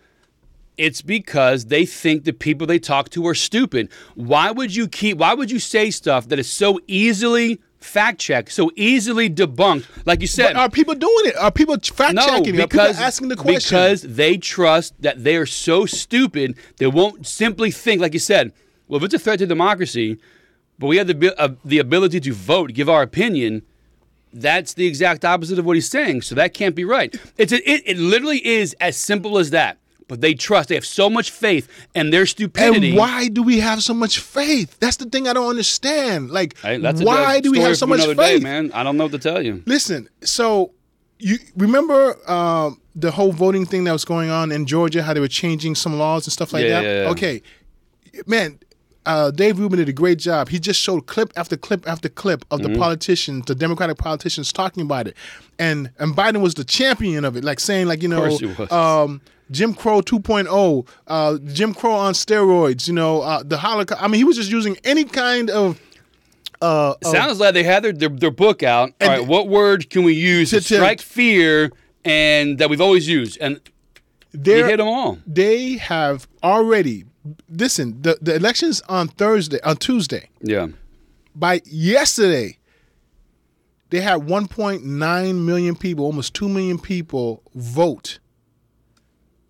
Speaker 1: it's because they think the people they talk to are stupid. Why would you keep? Why would you say stuff that is so easily fact checked, so easily debunked? Like you said,
Speaker 2: but are people doing it are people fact
Speaker 1: no,
Speaker 2: checking it?
Speaker 1: because
Speaker 2: asking the question
Speaker 1: because they trust that they are so stupid they won't simply think, like you said. Well, if it's a threat to democracy, but we have the uh, the ability to vote, give our opinion. That's the exact opposite of what he's saying. So that can't be right. It's a, it, it literally is as simple as that. But they trust. They have so much faith in their stupidity.
Speaker 2: and why do we have so much faith that's the thing i don't understand like
Speaker 1: Hey, that's
Speaker 2: why do we have so much faith
Speaker 1: day, man? I don't know what to tell you.
Speaker 2: Listen, so you remember um, the whole voting thing that was going on in Georgia, how they were changing some laws and stuff like
Speaker 1: Yeah,
Speaker 2: that?
Speaker 1: yeah, yeah.
Speaker 2: Okay, man. Uh, Dave Rubin did a great job. He just showed clip after clip after clip of
Speaker 1: Mm-hmm.
Speaker 2: the politicians, the Democratic politicians talking about it, and and Biden was the champion of it, like saying like you know,
Speaker 1: course he was.
Speaker 2: um, Jim Crow 2.0, uh, Jim Crow on steroids, you know, uh, the Holocaust. I mean, he was just using any kind of uh,
Speaker 1: Sounds like they had their, their, their book out. All right, what word can we use to,
Speaker 2: To-
Speaker 1: strike fear and that we've always used? And
Speaker 2: they're-
Speaker 1: hit them all.
Speaker 2: they have already listen the, the elections on thursday on tuesday
Speaker 1: Yeah.
Speaker 2: by yesterday they had 1.9 million people almost 2 million people vote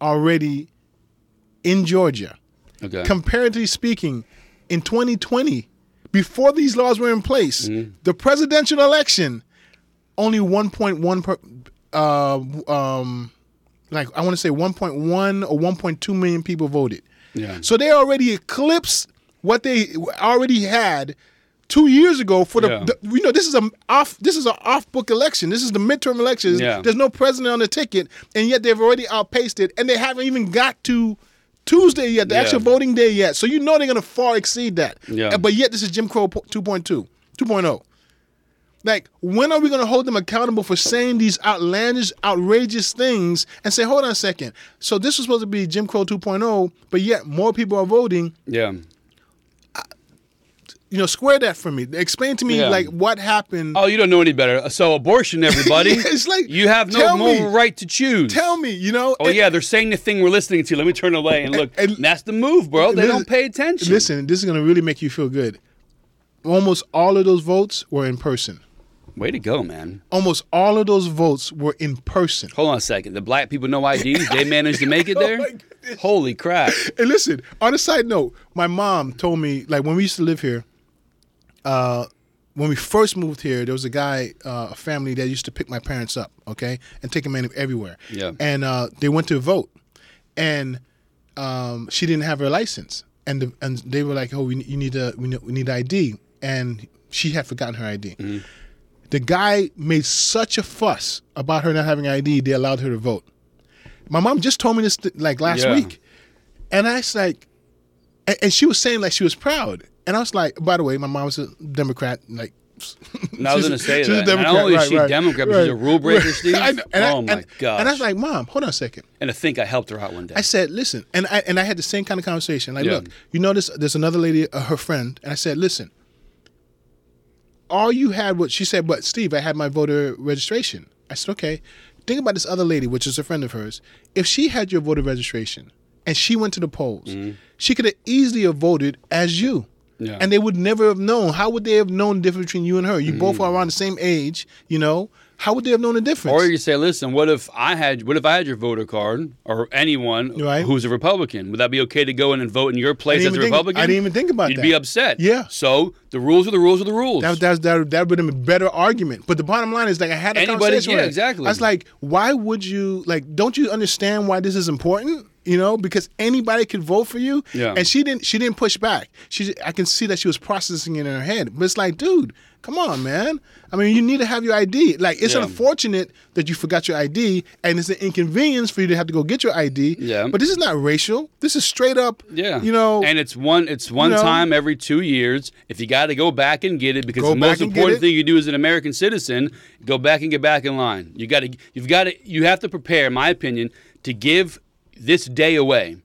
Speaker 2: already in georgia
Speaker 1: Okay.
Speaker 2: comparatively speaking in 2020 before these laws were in place the presidential election only 1.1 per, uh, um, like i want to say 1.1 or 1.2 million people voted
Speaker 1: Yeah.
Speaker 2: so they already eclipsed what they already had two years ago for the,
Speaker 1: Yeah.
Speaker 2: the- you know this is a off this is an off book election this is the midterm elections
Speaker 1: Yeah.
Speaker 2: there's no president on the ticket and yet they've already outpaced it and they haven't even got to Tuesday yet, the
Speaker 1: Yeah.
Speaker 2: actual voting day yet. So you know they're gonna far exceed that.
Speaker 1: Yeah.
Speaker 2: But yet this is Jim Crow 2.2, 2.0. Like, when are we gonna hold them accountable for saying these outlandish, outrageous things and say, hold on a second. So this was supposed to be Jim Crow 2.0, but yet more people are voting.
Speaker 1: Yeah.
Speaker 2: You know, square that for me. Explain to me
Speaker 1: Yeah.
Speaker 2: like what happened.
Speaker 1: Oh, you don't know any better. So abortion, everybody.
Speaker 2: It's like,
Speaker 1: you have no moral right to choose.
Speaker 2: Tell me, you know.
Speaker 1: Oh
Speaker 2: and-
Speaker 1: yeah, they're saying the thing we're listening to. Let me turn away and look.
Speaker 2: And-
Speaker 1: that's the move, bro. They
Speaker 2: Listen-
Speaker 1: don't pay attention.
Speaker 2: Listen, this is gonna really make you feel good. Almost all of those votes were in person.
Speaker 1: Way to go, man.
Speaker 2: Almost all of those votes were in person.
Speaker 1: Hold on a second. The black people no IDs. They managed to make it
Speaker 2: Oh
Speaker 1: there.
Speaker 2: goodness.
Speaker 1: Holy crap!
Speaker 2: And listen, on a side note, my mom told me like when we used to live here, uh, when we first moved here, there was a guy, uh, a family that used to pick my parents up, okay, and take them in everywhere.
Speaker 1: Yeah.
Speaker 2: And uh, they went to vote, and um, she didn't have her license, and the, and they were like, "Oh, we, you need a we need, we need ID," and she had forgotten her ID. The guy made such a fuss about her not having ID, they allowed her to vote. My mom just told me this like last
Speaker 1: Yeah.
Speaker 2: week, and I was like, and she was saying like she was proud, and I was like, by the way, my mom's a Democrat, like.
Speaker 1: No, I was
Speaker 2: she's-
Speaker 1: gonna say that. Not
Speaker 2: Democrat,
Speaker 1: only is
Speaker 2: right,
Speaker 1: she
Speaker 2: right,
Speaker 1: Democrat, but she's a rule breaker,
Speaker 2: right.
Speaker 1: Steve.
Speaker 2: I know, and I-
Speaker 1: oh my
Speaker 2: and-
Speaker 1: gosh!
Speaker 2: And I was like, Mom, hold on a second.
Speaker 1: and I think I helped her out one day.
Speaker 2: I said, listen, and I and I had the same kind of conversation. Like,
Speaker 1: Yeah.
Speaker 2: look, you know this. There's another lady, uh, her friend, and I said, listen, all you had what she said, but Steve, I had my voter registration. I said, okay. Think about this other lady, which is a friend of hers. If she had your voter registration and she went to the polls, she could have easily have voted as you.
Speaker 1: Yeah.
Speaker 2: And they would never have known. How would they have known the difference between you and her? You both
Speaker 1: Mm-hmm.
Speaker 2: are around the same age, you know. How would they have known the difference?
Speaker 1: Or you say, listen, what if I had what if I had your voter card or anyone
Speaker 2: Right.
Speaker 1: who's a Republican? Would that be okay to go in and vote in your place as a
Speaker 2: think-
Speaker 1: Republican?
Speaker 2: I didn't even think about it.
Speaker 1: You'd
Speaker 2: that.
Speaker 1: be upset.
Speaker 2: Yeah.
Speaker 1: So the rules are the rules are the rules.
Speaker 2: That that that that would have been a better argument. But the bottom line is like I had a
Speaker 1: Anybody-
Speaker 2: conversation.
Speaker 1: yeah,
Speaker 2: with
Speaker 1: exactly.
Speaker 2: I was like, why would you like? Don't you understand why this is important? You know, because anybody could vote for you.
Speaker 1: Yeah.
Speaker 2: And she didn't. She didn't push back. She. I can see that she was processing it in her head. But it's like, dude, come on, man. I mean, you need to have your ID. Like, it's
Speaker 1: Yeah.
Speaker 2: unfortunate that you forgot your ID, and it's an inconvenience for you to have to go get your ID.
Speaker 1: Yeah.
Speaker 2: But this is not racial. This is straight up.
Speaker 1: Yeah.
Speaker 2: You know.
Speaker 1: and it's one it's one
Speaker 2: know?
Speaker 1: time every two years. If you got to go back and get it, because the most
Speaker 2: back and get
Speaker 1: important thing you do as an American citizen, go back and get back in line. You got to you've got to you have to prepare, in my opinion, to give this day away.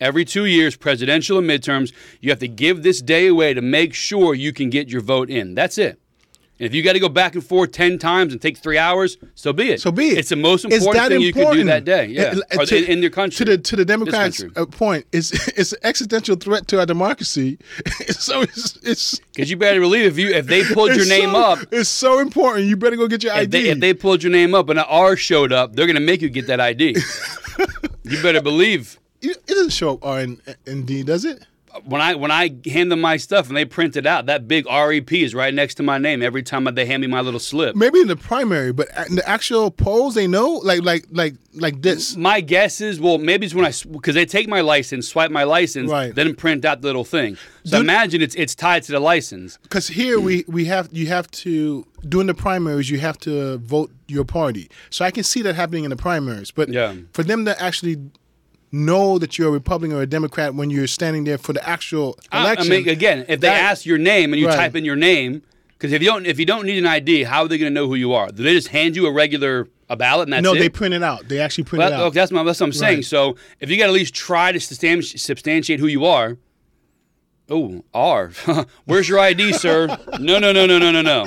Speaker 1: Every two years, presidential and midterms, you have to give this day away to make sure you can get your vote in. That's it. And if you got to go back and forth ten times and take three hours, so be it.
Speaker 2: So be it.
Speaker 1: It's the most important thing you can do that day. Yeah,
Speaker 2: to-
Speaker 1: in, in your country.
Speaker 2: To the to the Democrats' uh, point, it's it's an existential threat to our democracy. so it's it's
Speaker 1: Because you better believe if you if they pulled your name
Speaker 2: so,
Speaker 1: up,
Speaker 2: It's so important. You better go get your
Speaker 1: if
Speaker 2: ID.
Speaker 1: they, if they pulled your name up and an R showed up, they're gonna make you get that ID. you better believe.
Speaker 2: it doesn't show up R and D, does it?
Speaker 1: When I when I hand them my stuff and they print it out, that big REP is right next to my name every time they hand me my little slip.
Speaker 2: Maybe in the primary, but in the actual polls, they know like like like like this.
Speaker 1: My guess is, well, maybe it's when I because they take my license, swipe my license,
Speaker 2: Right.
Speaker 1: then print out the little thing. So
Speaker 2: Do-
Speaker 1: imagine it's it's tied to the license.
Speaker 2: Because here we we have you have to during the primaries you have to vote your party. So I can see that happening in the primaries. But
Speaker 1: Yeah.
Speaker 2: for them to actually know that you're a Republican or a Democrat when you're standing there for the actual election.
Speaker 1: I mean, again, if they
Speaker 2: that-
Speaker 1: ask your name and you
Speaker 2: Right.
Speaker 1: type in your name, because if you don't if you don't need an ID, how are they going to know who you are? Do they just hand you a regular a ballot and that's
Speaker 2: no,
Speaker 1: it?
Speaker 2: they print it out. They actually print
Speaker 1: Well,
Speaker 2: it out.
Speaker 1: okay, that's, my, that's what I'm saying.
Speaker 2: Right.
Speaker 1: So if you got to at least try to substantiate who you are. Oh, R. Where's your ID, sir? No, no, no, no, no, no, no.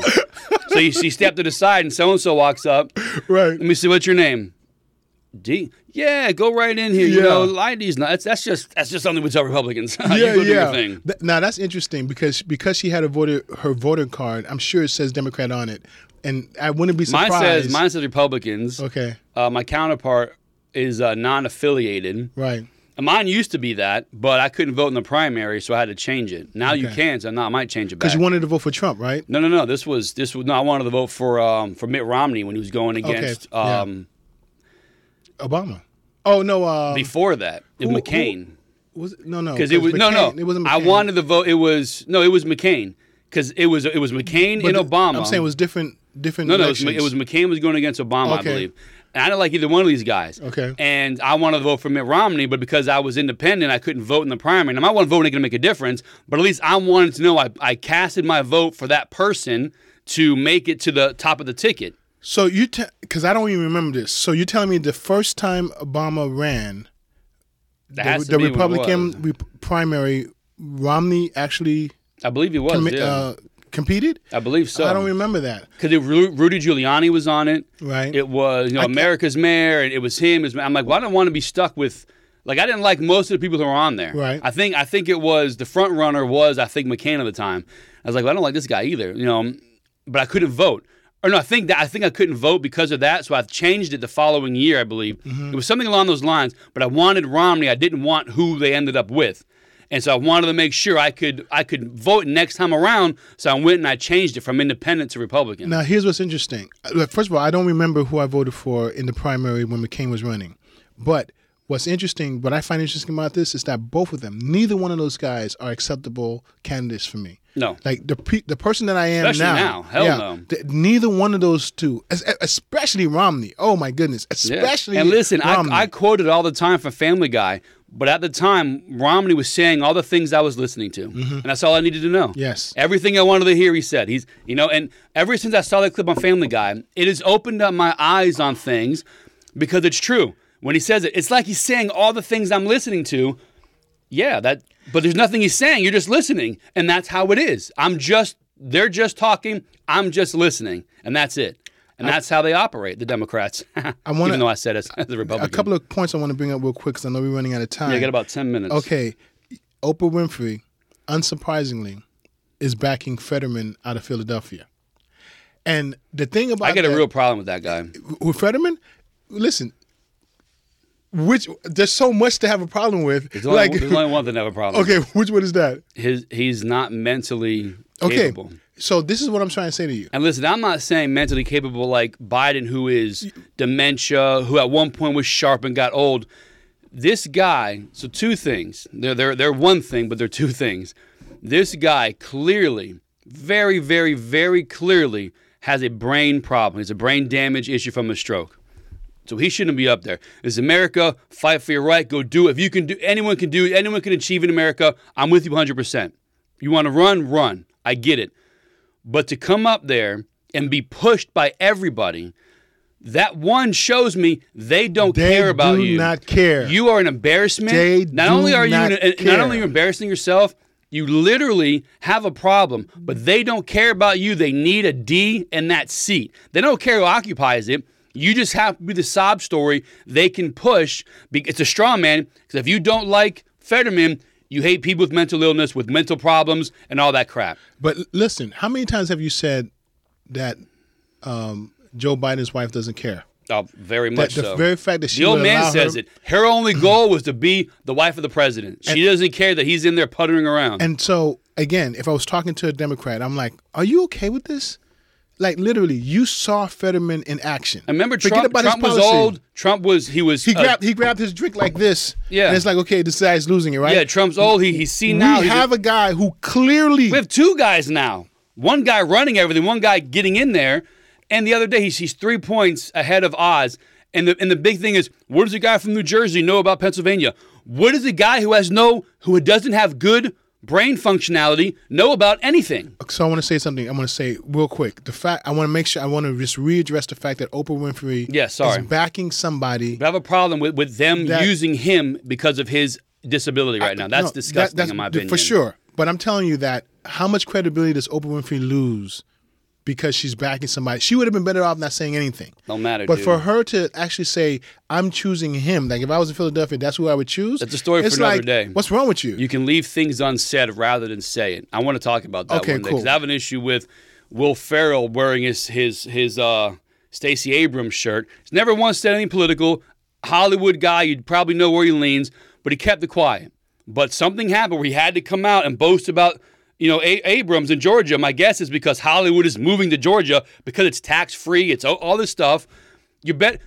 Speaker 1: So you, you step to the side and so and so walks up.
Speaker 2: Right.
Speaker 1: Let me see. What's your name? D. Yeah, go right in here. You
Speaker 2: Yeah.
Speaker 1: know, ID's not. That's, that's just that's just something we tell Republicans.
Speaker 2: yeah,
Speaker 1: go
Speaker 2: yeah.
Speaker 1: thing.
Speaker 2: Th- now that's interesting because because she had a voter her voter card. I'm sure it says Democrat on it, and I wouldn't be
Speaker 1: Mine
Speaker 2: surprised.
Speaker 1: says mine says Republicans.
Speaker 2: Okay.
Speaker 1: Uh, my counterpart is uh, non-affiliated.
Speaker 2: Right.
Speaker 1: And Mine used to be that, but I couldn't vote in the primary, so I had to change it. Now you
Speaker 2: Okay.
Speaker 1: can, so now I might change it back.
Speaker 2: Because you wanted to vote for Trump, right?
Speaker 1: no, no, no. This was this was no. I wanted to vote for um, for Mitt Romney when he was going against.
Speaker 2: yeah.
Speaker 1: Um,
Speaker 2: Obama. Oh no. Uh,
Speaker 1: Before that, it was
Speaker 2: who-
Speaker 1: McCain
Speaker 2: was it? no no
Speaker 1: because it was no no.
Speaker 2: It wasn't.
Speaker 1: I wanted to vote. It was no. It was McCain because it was it was McCain
Speaker 2: But
Speaker 1: and
Speaker 2: the-
Speaker 1: Obama.
Speaker 2: I'm saying it was different different.
Speaker 1: no no. It was, it was McCain was going against Obama, I
Speaker 2: Okay.
Speaker 1: believe. and I didn't like either one of these guys.
Speaker 2: Okay.
Speaker 1: And I wanted to vote for Mitt Romney, but because I was independent, I couldn't vote in the primary. And I might want to vote ain't going to make a difference, but at least I wanted to know I, I casted my vote for that person to make it to the top of the ticket.
Speaker 2: So you, because I don't even remember this. So you're telling me the first time Obama ran,
Speaker 1: That
Speaker 2: the, the
Speaker 1: be what it
Speaker 2: Republican rep- primary, Romney actually
Speaker 1: I believe he was.
Speaker 2: commi-
Speaker 1: yeah.
Speaker 2: uh, competed?
Speaker 1: I believe so.
Speaker 2: I don't remember that.
Speaker 1: because Rudy Giuliani was on it.
Speaker 2: Right.
Speaker 1: It was you know America's mayor, and it was him. It was- I'm like, well, I don't want to be stuck with. Like I didn't like most of the people who were on there.
Speaker 2: Right.
Speaker 1: I think I think it was the front runner was I think McCain at the time. I was like, well, I don't like this guy either. You know, but I couldn't vote. Or no, I think that I think I couldn't vote because of that. So I changed it the following year, I believe.
Speaker 2: Mm-hmm.
Speaker 1: It was something along those lines. But I wanted Romney. I didn't want who they ended up with. And so I wanted to make sure I could I could vote next time around. So I went and I changed it from independent to Republican.
Speaker 2: Now, here's what's interesting. First of all, I don't remember who I voted for in the primary when McCain was running. But what's interesting, what I find interesting about this is that both of them, neither one of those guys are acceptable candidates for me.
Speaker 1: No.
Speaker 2: Like the pe- the person that I am
Speaker 1: Especially
Speaker 2: now.
Speaker 1: now. Hell no.
Speaker 2: th- neither one of those two, es- especially Romney. Oh my goodness,
Speaker 1: Yeah.
Speaker 2: especially
Speaker 1: and listen, I,
Speaker 2: Romney.
Speaker 1: I quoted all the time from Family Guy, but at the time, Romney was saying all the things I was listening to, and that's all I needed to know.
Speaker 2: Mm-hmm. Yes.
Speaker 1: everything I wanted to hear, he said. He's, you know, and ever since I saw that clip on Family Guy, it has opened up my eyes on things because it's true. When he says it, it's like he's saying all the things I'm listening to. Yeah, that. But there's nothing he's saying. You're just listening, and that's how it is. I'm just. They're just talking. I'm just listening, and that's it. And that's how they operate, the Democrats. I
Speaker 2: wanna-
Speaker 1: Even though I said it the Republicans.
Speaker 2: a couple of points I want to bring up real quick because I know we're running out of time.
Speaker 1: Yeah, I got about 10 minutes.
Speaker 2: Okay, Oprah Winfrey, unsurprisingly, is backing Fetterman out of Philadelphia. And the thing about
Speaker 1: I got a real problem with that guy.
Speaker 2: with Fetterman, listen, which there's so much to have a problem with.
Speaker 1: There's only,
Speaker 2: like,
Speaker 1: there's only one thing I have a problem with.
Speaker 2: okay, which one is that?
Speaker 1: His, he's not mentally
Speaker 2: Okay,
Speaker 1: capable.
Speaker 2: so this is what I'm trying to say to you.
Speaker 1: And listen, I'm not saying mentally capable like Biden, who is dementia, who at one point was sharp and got old. This guy, so two things. They're, they're, they're one thing, but they're two things. This guy clearly, very, very, very clearly has a brain problem. It's a brain damage issue from a stroke. So he shouldn't be up there. This is America. Fight for your right. Go do it. If you can do, anyone can do it. Anyone can achieve in America. I'm with you 100%. You want to run, run. I get it. But to come up there and be pushed by everybody, that one shows me they don't
Speaker 2: They
Speaker 1: care about
Speaker 2: do
Speaker 1: you.
Speaker 2: Do not care.
Speaker 1: You are an embarrassment.
Speaker 2: They
Speaker 1: not only are
Speaker 2: not
Speaker 1: you an, not only are you embarrassing yourself, you literally have a problem. But they don't care about you. They need a D in that seat. They don't care who occupies it. You just have to be the sob story they can push. It's a straw man because if you don't like Fetterman, you hate people with mental illness, with mental problems, and all that crap.
Speaker 2: But listen, how many times have you said that um, Joe Biden's wife doesn't care?
Speaker 1: Oh, very much
Speaker 2: the
Speaker 1: so.
Speaker 2: very fact that she
Speaker 1: the old man says
Speaker 2: her-
Speaker 1: it. Her only goal was to be the wife of the president. She doesn't care that he's in there puttering around.
Speaker 2: And so again, if I was talking to a Democrat, I'm like, "Are you okay with this?" Like literally, you saw Fetterman in action.
Speaker 1: I remember
Speaker 2: Forget
Speaker 1: Trump.
Speaker 2: about his
Speaker 1: Trump was
Speaker 2: policy.
Speaker 1: old. Trump was he was
Speaker 2: He
Speaker 1: uh,
Speaker 2: grabbed he grabbed his drink like this.
Speaker 1: Yeah.
Speaker 2: and it's like, okay, this guy's losing it, right?
Speaker 1: yeah. Trump's old. He he's seen now.
Speaker 2: we
Speaker 1: He's
Speaker 2: have a guy who clearly
Speaker 1: we have two guys now. One guy running everything. One guy getting in there. And the other day he's he's three points ahead of Oz. And the and the big thing is, what does a guy from New Jersey know about Pennsylvania? What does a guy who has no who doesn't have good brain functionality know about anything?
Speaker 2: So I want to say something. I want to say real quick. The fact I want to make sure I want to just readdress the fact that Oprah Winfrey
Speaker 1: Yeah, sorry.
Speaker 2: is backing somebody.
Speaker 1: But I have a problem with, with them
Speaker 2: That-
Speaker 1: using him because of his disability right now. That's
Speaker 2: No, that-
Speaker 1: disgusting
Speaker 2: that's-
Speaker 1: in my opinion.
Speaker 2: For sure. But I'm telling you that how much credibility does Oprah Winfrey lose because she's backing somebody? She would have been better off not saying anything.
Speaker 1: Don't matter,
Speaker 2: But
Speaker 1: dude.
Speaker 2: for her to actually say, "I'm choosing him," like if I was in Philadelphia, that's who I would choose.
Speaker 1: That's a story for another
Speaker 2: like,
Speaker 1: day.
Speaker 2: What's wrong with you?
Speaker 1: You can leave things unsaid rather than say it. I want to talk about that
Speaker 2: Okay,
Speaker 1: one day
Speaker 2: cool.
Speaker 1: because I have an issue with Will Ferrell wearing his his his uh, Stacey Abrams shirt. He's never once said anything political. Hollywood guy, you'd probably know where he leans, but he kept it quiet. But something happened where he had to come out and boast about you know A- Abrams in Georgia. My guess is because Hollywood is moving to Georgia because it's tax free. It's all, all this stuff. You bet.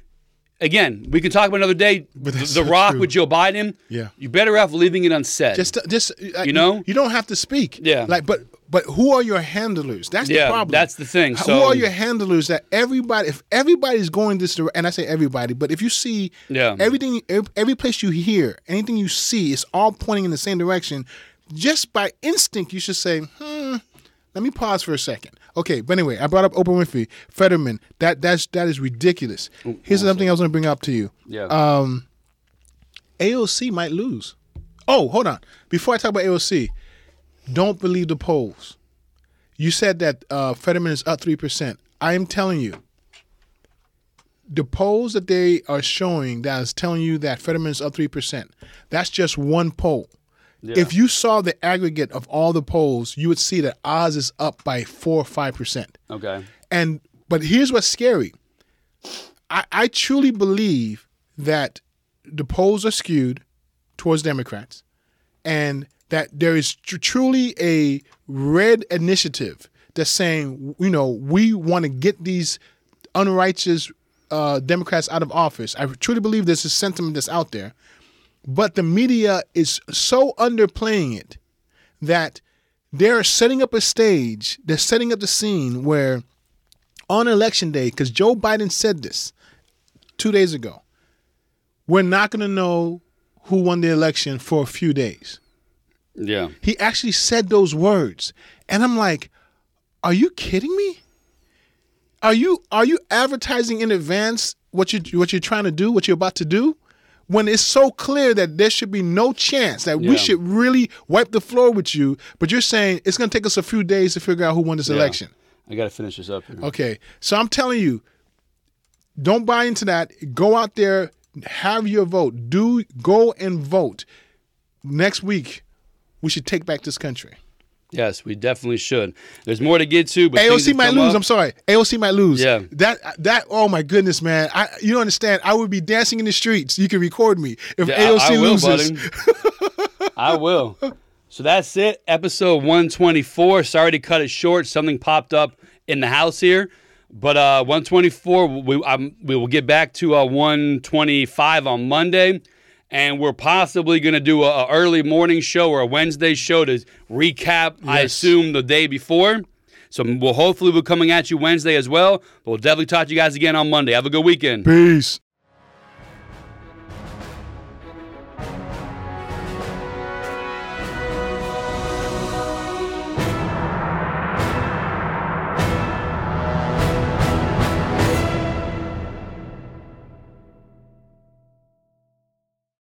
Speaker 1: Again, we can talk about another day.
Speaker 2: But
Speaker 1: the
Speaker 2: so
Speaker 1: Rock
Speaker 2: true.
Speaker 1: with Joe Biden.
Speaker 2: Yeah.
Speaker 1: You better off leaving it unsaid.
Speaker 2: just, just uh,
Speaker 1: You know?
Speaker 2: you don't have to speak.
Speaker 1: Yeah.
Speaker 2: Like, but But who are your handlers? That's
Speaker 1: Yeah,
Speaker 2: the problem.
Speaker 1: that's the thing. So, Who
Speaker 2: are your handlers that everybody, if everybody's going this direction, and I say everybody, but if you see
Speaker 1: Yeah.
Speaker 2: everything, every, every place you hear, anything you see is all pointing in the same direction, just by instinct, you should say, hmm, let me pause for a second. Okay, but anyway, I brought up Oprah Winfrey, Fetterman. That that's that is ridiculous. Here's something I was going to bring up to you.
Speaker 1: Yeah.
Speaker 2: Um, AOC might lose. Oh, hold on. Before I talk about AOC, don't believe the polls. You said that uh, Fetterman is up three percent. I am telling you, the polls that they are showing that is telling you that Fetterman is up three percent. That's just one poll. If you saw the aggregate of all the polls, you would see that Oz is up by four or five percent.
Speaker 1: Okay.
Speaker 2: And but here's what's scary. I, I truly believe that the polls are skewed towards Democrats, and that there is tr- truly a red initiative that's saying, you know, we want to get these unrighteous uh, Democrats out of office. I truly believe there's a sentiment that's out there, but the media is so underplaying it that they're setting up a stage, they're setting up the scene where on election day, because Joe Biden said this two days ago, we're not going to know who won the election for a few days.
Speaker 1: Yeah.
Speaker 2: He actually said those words. And I'm like, are you kidding me? Are you are you advertising in advance what you what you're trying to do, what you're about to do? When it's so clear that there should be no chance that
Speaker 1: Yeah.
Speaker 2: we should really wipe the floor with you, but you're saying it's going to take us a few days to figure out who won this
Speaker 1: Yeah.
Speaker 2: election.
Speaker 1: I got to finish this up. Here.
Speaker 2: Okay. So I'm telling you, don't buy into that. Go out there, have your vote. Do go and vote. Next week, we should take back this country.
Speaker 1: Yes, we definitely should. There's more to get to, but
Speaker 2: AOC might lose.
Speaker 1: up.
Speaker 2: I'm sorry. AOC might lose.
Speaker 1: Yeah.
Speaker 2: That that oh my goodness, man. I you don't understand. I would be dancing in the streets. You can record me if
Speaker 1: Yeah,
Speaker 2: AOC
Speaker 1: I, I will,
Speaker 2: loses.
Speaker 1: buddy. I will. So that's it. Episode 124. Sorry to cut it short. Something popped up in the house here. But uh, 124, we, um, we will get back to uh, 125 on Monday. And we're possibly going to do a, a early morning show or a Wednesday show to recap, I assume, the day before. So we'll hopefully be coming at you Wednesday as well. But we'll definitely talk to you guys again on Monday. Have a good weekend.
Speaker 2: Peace.